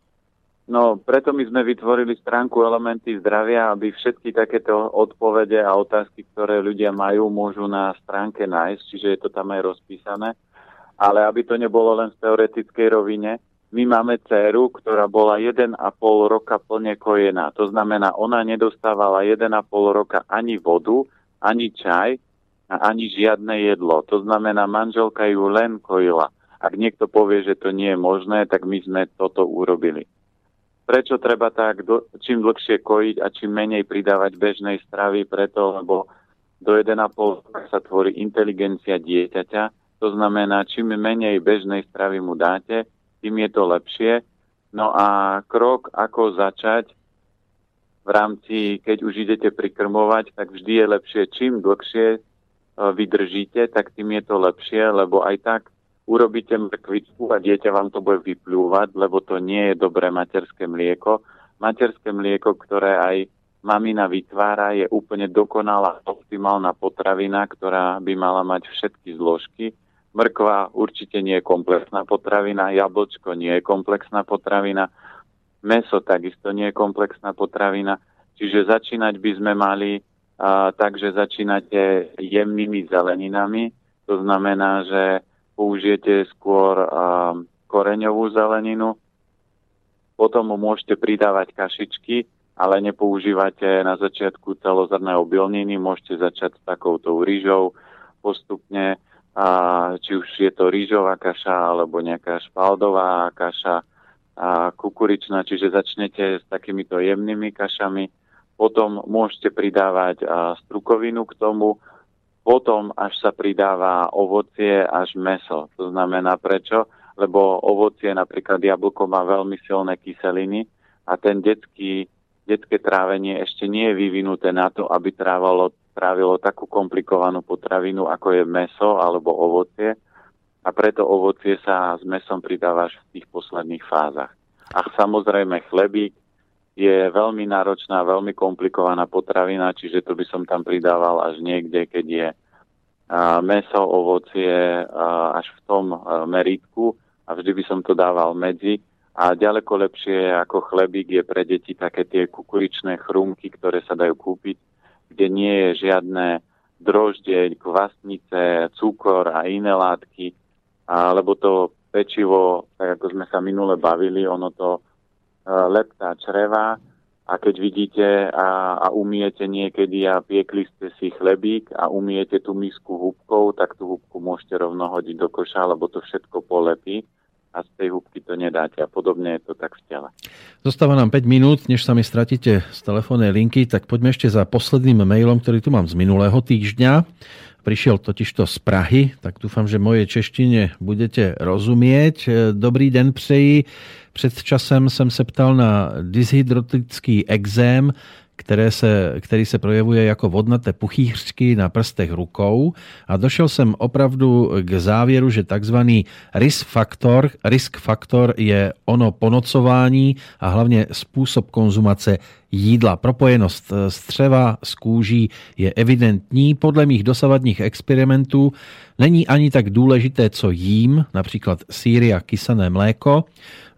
No, preto my sme vytvorili stránku Elementy zdravia, aby všetky takéto odpovede a otázky, ktoré ľudia majú, môžu na stránke nájsť, čiže je to tam aj rozpísané. Ale aby to nebolo len v teoretickej rovine, my máme dceru, ktorá bola 1,5 roka plne kojená. To znamená, ona nedostávala 1,5 roka ani vodu, ani čaj ani žiadne jedlo. To znamená, manželka ju len kojila. Ak niekto povie, že to nie je možné, tak my sme toto urobili. Prečo treba tak do, čím dlhšie kojiť a čím menej pridávať bežnej stravy? Preto, lebo do 1,5 sa tvorí inteligencia dieťaťa. To znamená, čím menej bežnej stravy mu dáte, tým je to lepšie. No a krok, ako začať v rámci, keď už idete prikrmovať, tak vždy je lepšie, čím dlhšie e, vydržíte, tak tým je to lepšie, lebo aj tak urobíte mrkvičku a dieťa vám to bude vyplúvať, lebo to nie je dobré materské mlieko. Materské mlieko, ktoré aj mamina vytvára, je úplne dokonalá, optimálna potravina, ktorá by mala mať všetky zložky. Mrkva určite nie je komplexná potravina, jablčko nie je komplexná potravina, meso takisto nie je komplexná potravina. Čiže začínať by sme mali a, tak, že začínate jemnými zeleninami. To znamená, že použijete skôr um, koreňovú zeleninu, potom môžete pridávať kašičky, ale nepoužívate na začiatku celozrné obilniny, môžete začať s takouto rýžou postupne, a či už je to rýžová kaša alebo nejaká špaldová kaša, a kukuričná, čiže začnete s takýmito jemnými kašami, potom môžete pridávať strukovinu k tomu, potom až sa pridáva ovocie až meso. To znamená prečo? Lebo ovocie, napríklad jablko, má veľmi silné kyseliny a ten detský, detské trávenie ešte nie je vyvinuté na to, aby trávalo, trávilo takú komplikovanú potravinu, ako je meso alebo ovocie. A preto ovocie sa s mesom pridáva až v tých posledných fázach. A samozrejme chlebík je veľmi náročná, veľmi komplikovaná potravina, čiže to by som tam pridával až niekde, keď je meso, ovocie až v tom meritku. A vždy by som to dával medzi. A ďaleko lepšie ako chlebík je pre deti také tie kukuričné chrumky, ktoré sa dajú kúpiť, kde nie je žiadne droždeň, kvasnice, cukor a iné látky, lebo to pečivo, tak ako sme sa minule bavili, ono to e, leptá čreva a keď vidíte a, a umiete niekedy a piekli ste si chlebík a umiete tú misku húbkou, tak tú húbku môžete rovno hodiť do koša, lebo to všetko polepí a z tej húbky to nedáte a podobne je to tak v tele. Zostáva nám 5 minút, než sa mi stratíte z telefónnej linky, tak poďme ešte za posledným mailom, ktorý tu mám z minulého týždňa. Prišiel totižto z Prahy, tak dúfam, že moje češtine budete rozumieť. Dobrý den přeji. Před časem jsem se ptal na dyshydrotický exém, které se, který se projevuje jako vodnaté puchýřky na prstech rukou a došel jsem opravdu k závěru, že takzvaný risk faktor, risk faktor je ono ponocování a hlavně způsob konzumace jídla. Propojenost střeva s kůží je evidentní. Podle mých dosavadních experimentů není ani tak důležité, co jím, například síry a kysané mléko,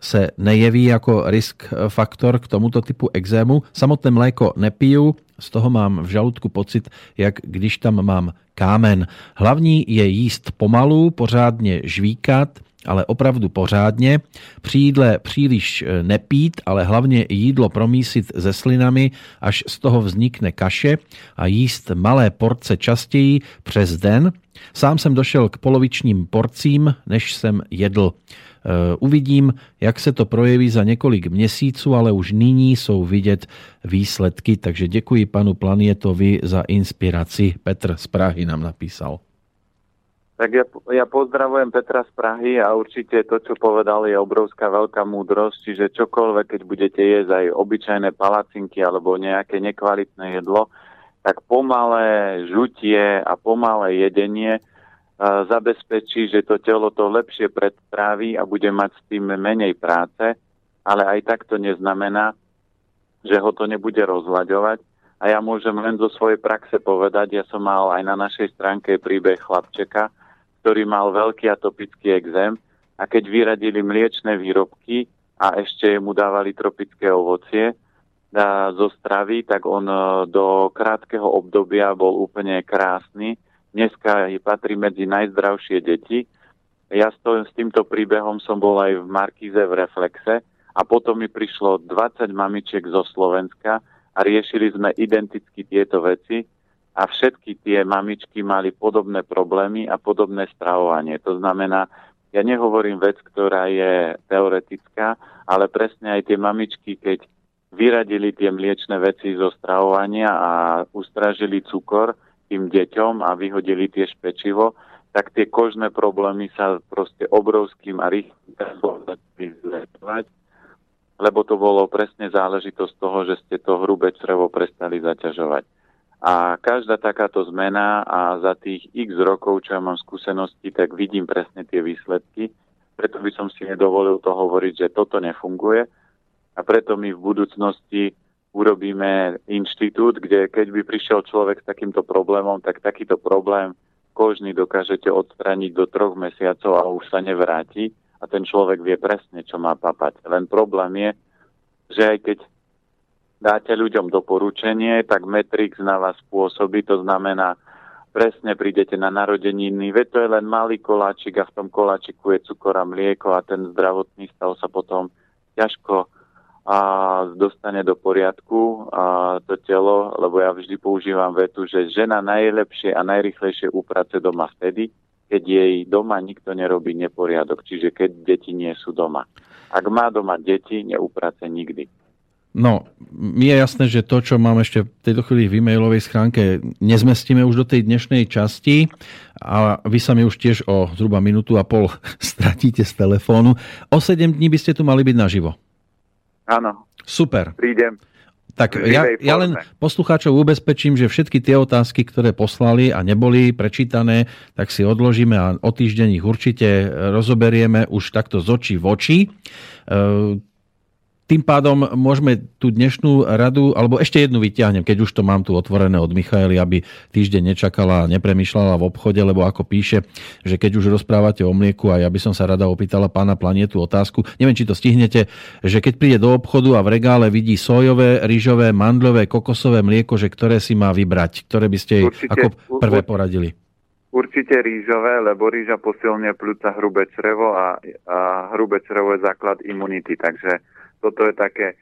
se nejeví jako risk faktor k tomuto typu exému. Samotné mléko nepiju, z toho mám v žaludku pocit, jak když tam mám kámen. Hlavní je jíst pomalu, pořádně žvíkat, ale opravdu pořádně. Při jídle příliš nepít, ale hlavně jídlo promísit se slinami, až z toho vznikne kaše a jíst malé porce častěji přes den. Sám jsem došel k polovičním porcím, než jsem jedl. Eh, uvidím, jak se to projeví za několik měsíců, ale už nyní jsou vidět výsledky, takže děkuji panu Planietovi za inspiraci. Petr z Prahy nám napísal. Tak ja, ja pozdravujem Petra z Prahy a určite to, čo povedal, je obrovská veľká múdrosť, čiže čokoľvek, keď budete jesť aj obyčajné palacinky alebo nejaké nekvalitné jedlo, tak pomalé žutie a pomalé jedenie zabezpečí, že to telo to lepšie predstráví a bude mať s tým menej práce, ale aj tak to neznamená, že ho to nebude rozhľadovať. A ja môžem len zo svojej praxe povedať, ja som mal aj na našej stránke príbeh chlapčeka, ktorý mal veľký atopický exém a keď vyradili mliečne výrobky a ešte mu dávali tropické ovocie zo stravy, tak on e, do krátkeho obdobia bol úplne krásny dneska patrí medzi najzdravšie deti. Ja s, to, s týmto príbehom som bol aj v Markize v Reflexe a potom mi prišlo 20 mamičiek zo Slovenska a riešili sme identicky tieto veci a všetky tie mamičky mali podobné problémy a podobné stravovanie. To znamená, ja nehovorím vec, ktorá je teoretická, ale presne aj tie mamičky, keď vyradili tie mliečne veci zo stravovania a ustražili cukor, tým deťom a vyhodili tiež pečivo, tak tie kožné problémy sa proste obrovským a rýchlym začali lebo to bolo presne záležitosť toho, že ste to hrubé črevo prestali zaťažovať. A každá takáto zmena a za tých x rokov, čo ja mám skúsenosti, tak vidím presne tie výsledky. Preto by som si nedovolil to hovoriť, že toto nefunguje. A preto my v budúcnosti urobíme inštitút, kde keď by prišiel človek s takýmto problémom, tak takýto problém kožný dokážete odstraniť do troch mesiacov a už sa nevráti a ten človek vie presne, čo má papať. Len problém je, že aj keď dáte ľuďom doporučenie, tak Matrix na vás pôsobí, to znamená, presne prídete na narodeniny, veď to je len malý koláčik a v tom koláčiku je cukor a mlieko a ten zdravotný stav sa potom ťažko a dostane do poriadku a to telo, lebo ja vždy používam vetu, že žena najlepšie a najrychlejšie uprace doma vtedy, keď jej doma nikto nerobí neporiadok, čiže keď deti nie sú doma. Ak má doma deti, neuprace nikdy. No, mi je jasné, že to, čo mám ešte v tejto chvíli v e-mailovej schránke, nezmestíme už do tej dnešnej časti a vy sa mi už tiež o zhruba minútu a pol *laughs* stratíte z telefónu. O 7 dní by ste tu mali byť naživo. Áno. Super. Prídem. Tak ja, ja len poslucháčov ubezpečím, že všetky tie otázky, ktoré poslali a neboli prečítané, tak si odložíme a o týždeň ich určite rozoberieme už takto z očí v oči. Tým pádom môžeme tú dnešnú radu, alebo ešte jednu vyťahnem, keď už to mám tu otvorené od Michaely, aby týždeň nečakala a nepremýšľala v obchode, lebo ako píše, že keď už rozprávate o mlieku a ja by som sa rada opýtala pána Planietu otázku, neviem, či to stihnete, že keď príde do obchodu a v regále vidí sojové, rýžové, mandlové, kokosové mlieko, že ktoré si má vybrať, ktoré by ste jej určite, ako prvé poradili? Určite rýžové, lebo rýža posilňuje pľúca hrubé črevo a, a hrubé črevo je základ imunity, takže toto je také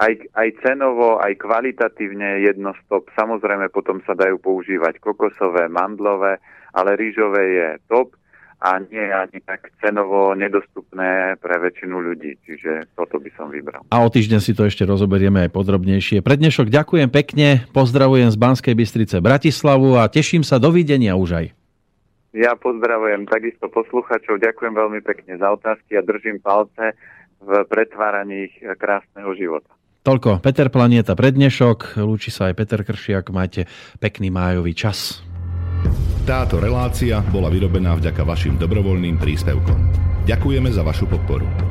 aj, aj cenovo, aj kvalitatívne jedno stop. Samozrejme potom sa dajú používať kokosové, mandlové, ale rýžové je top a nie ani tak cenovo nedostupné pre väčšinu ľudí. Čiže toto by som vybral. A o týždeň si to ešte rozoberieme aj podrobnejšie. Pre dnešok ďakujem pekne, pozdravujem z Banskej Bystrice Bratislavu a teším sa. Dovidenia už aj. Ja pozdravujem takisto posluchačov, ďakujem veľmi pekne za otázky a držím palce v pretváraní ich krásneho života. Toľko Peter Planieta pre dnešok, lúči sa aj Peter Kršiak, majte pekný májový čas. Táto relácia bola vyrobená vďaka vašim dobrovoľným príspevkom. Ďakujeme za vašu podporu.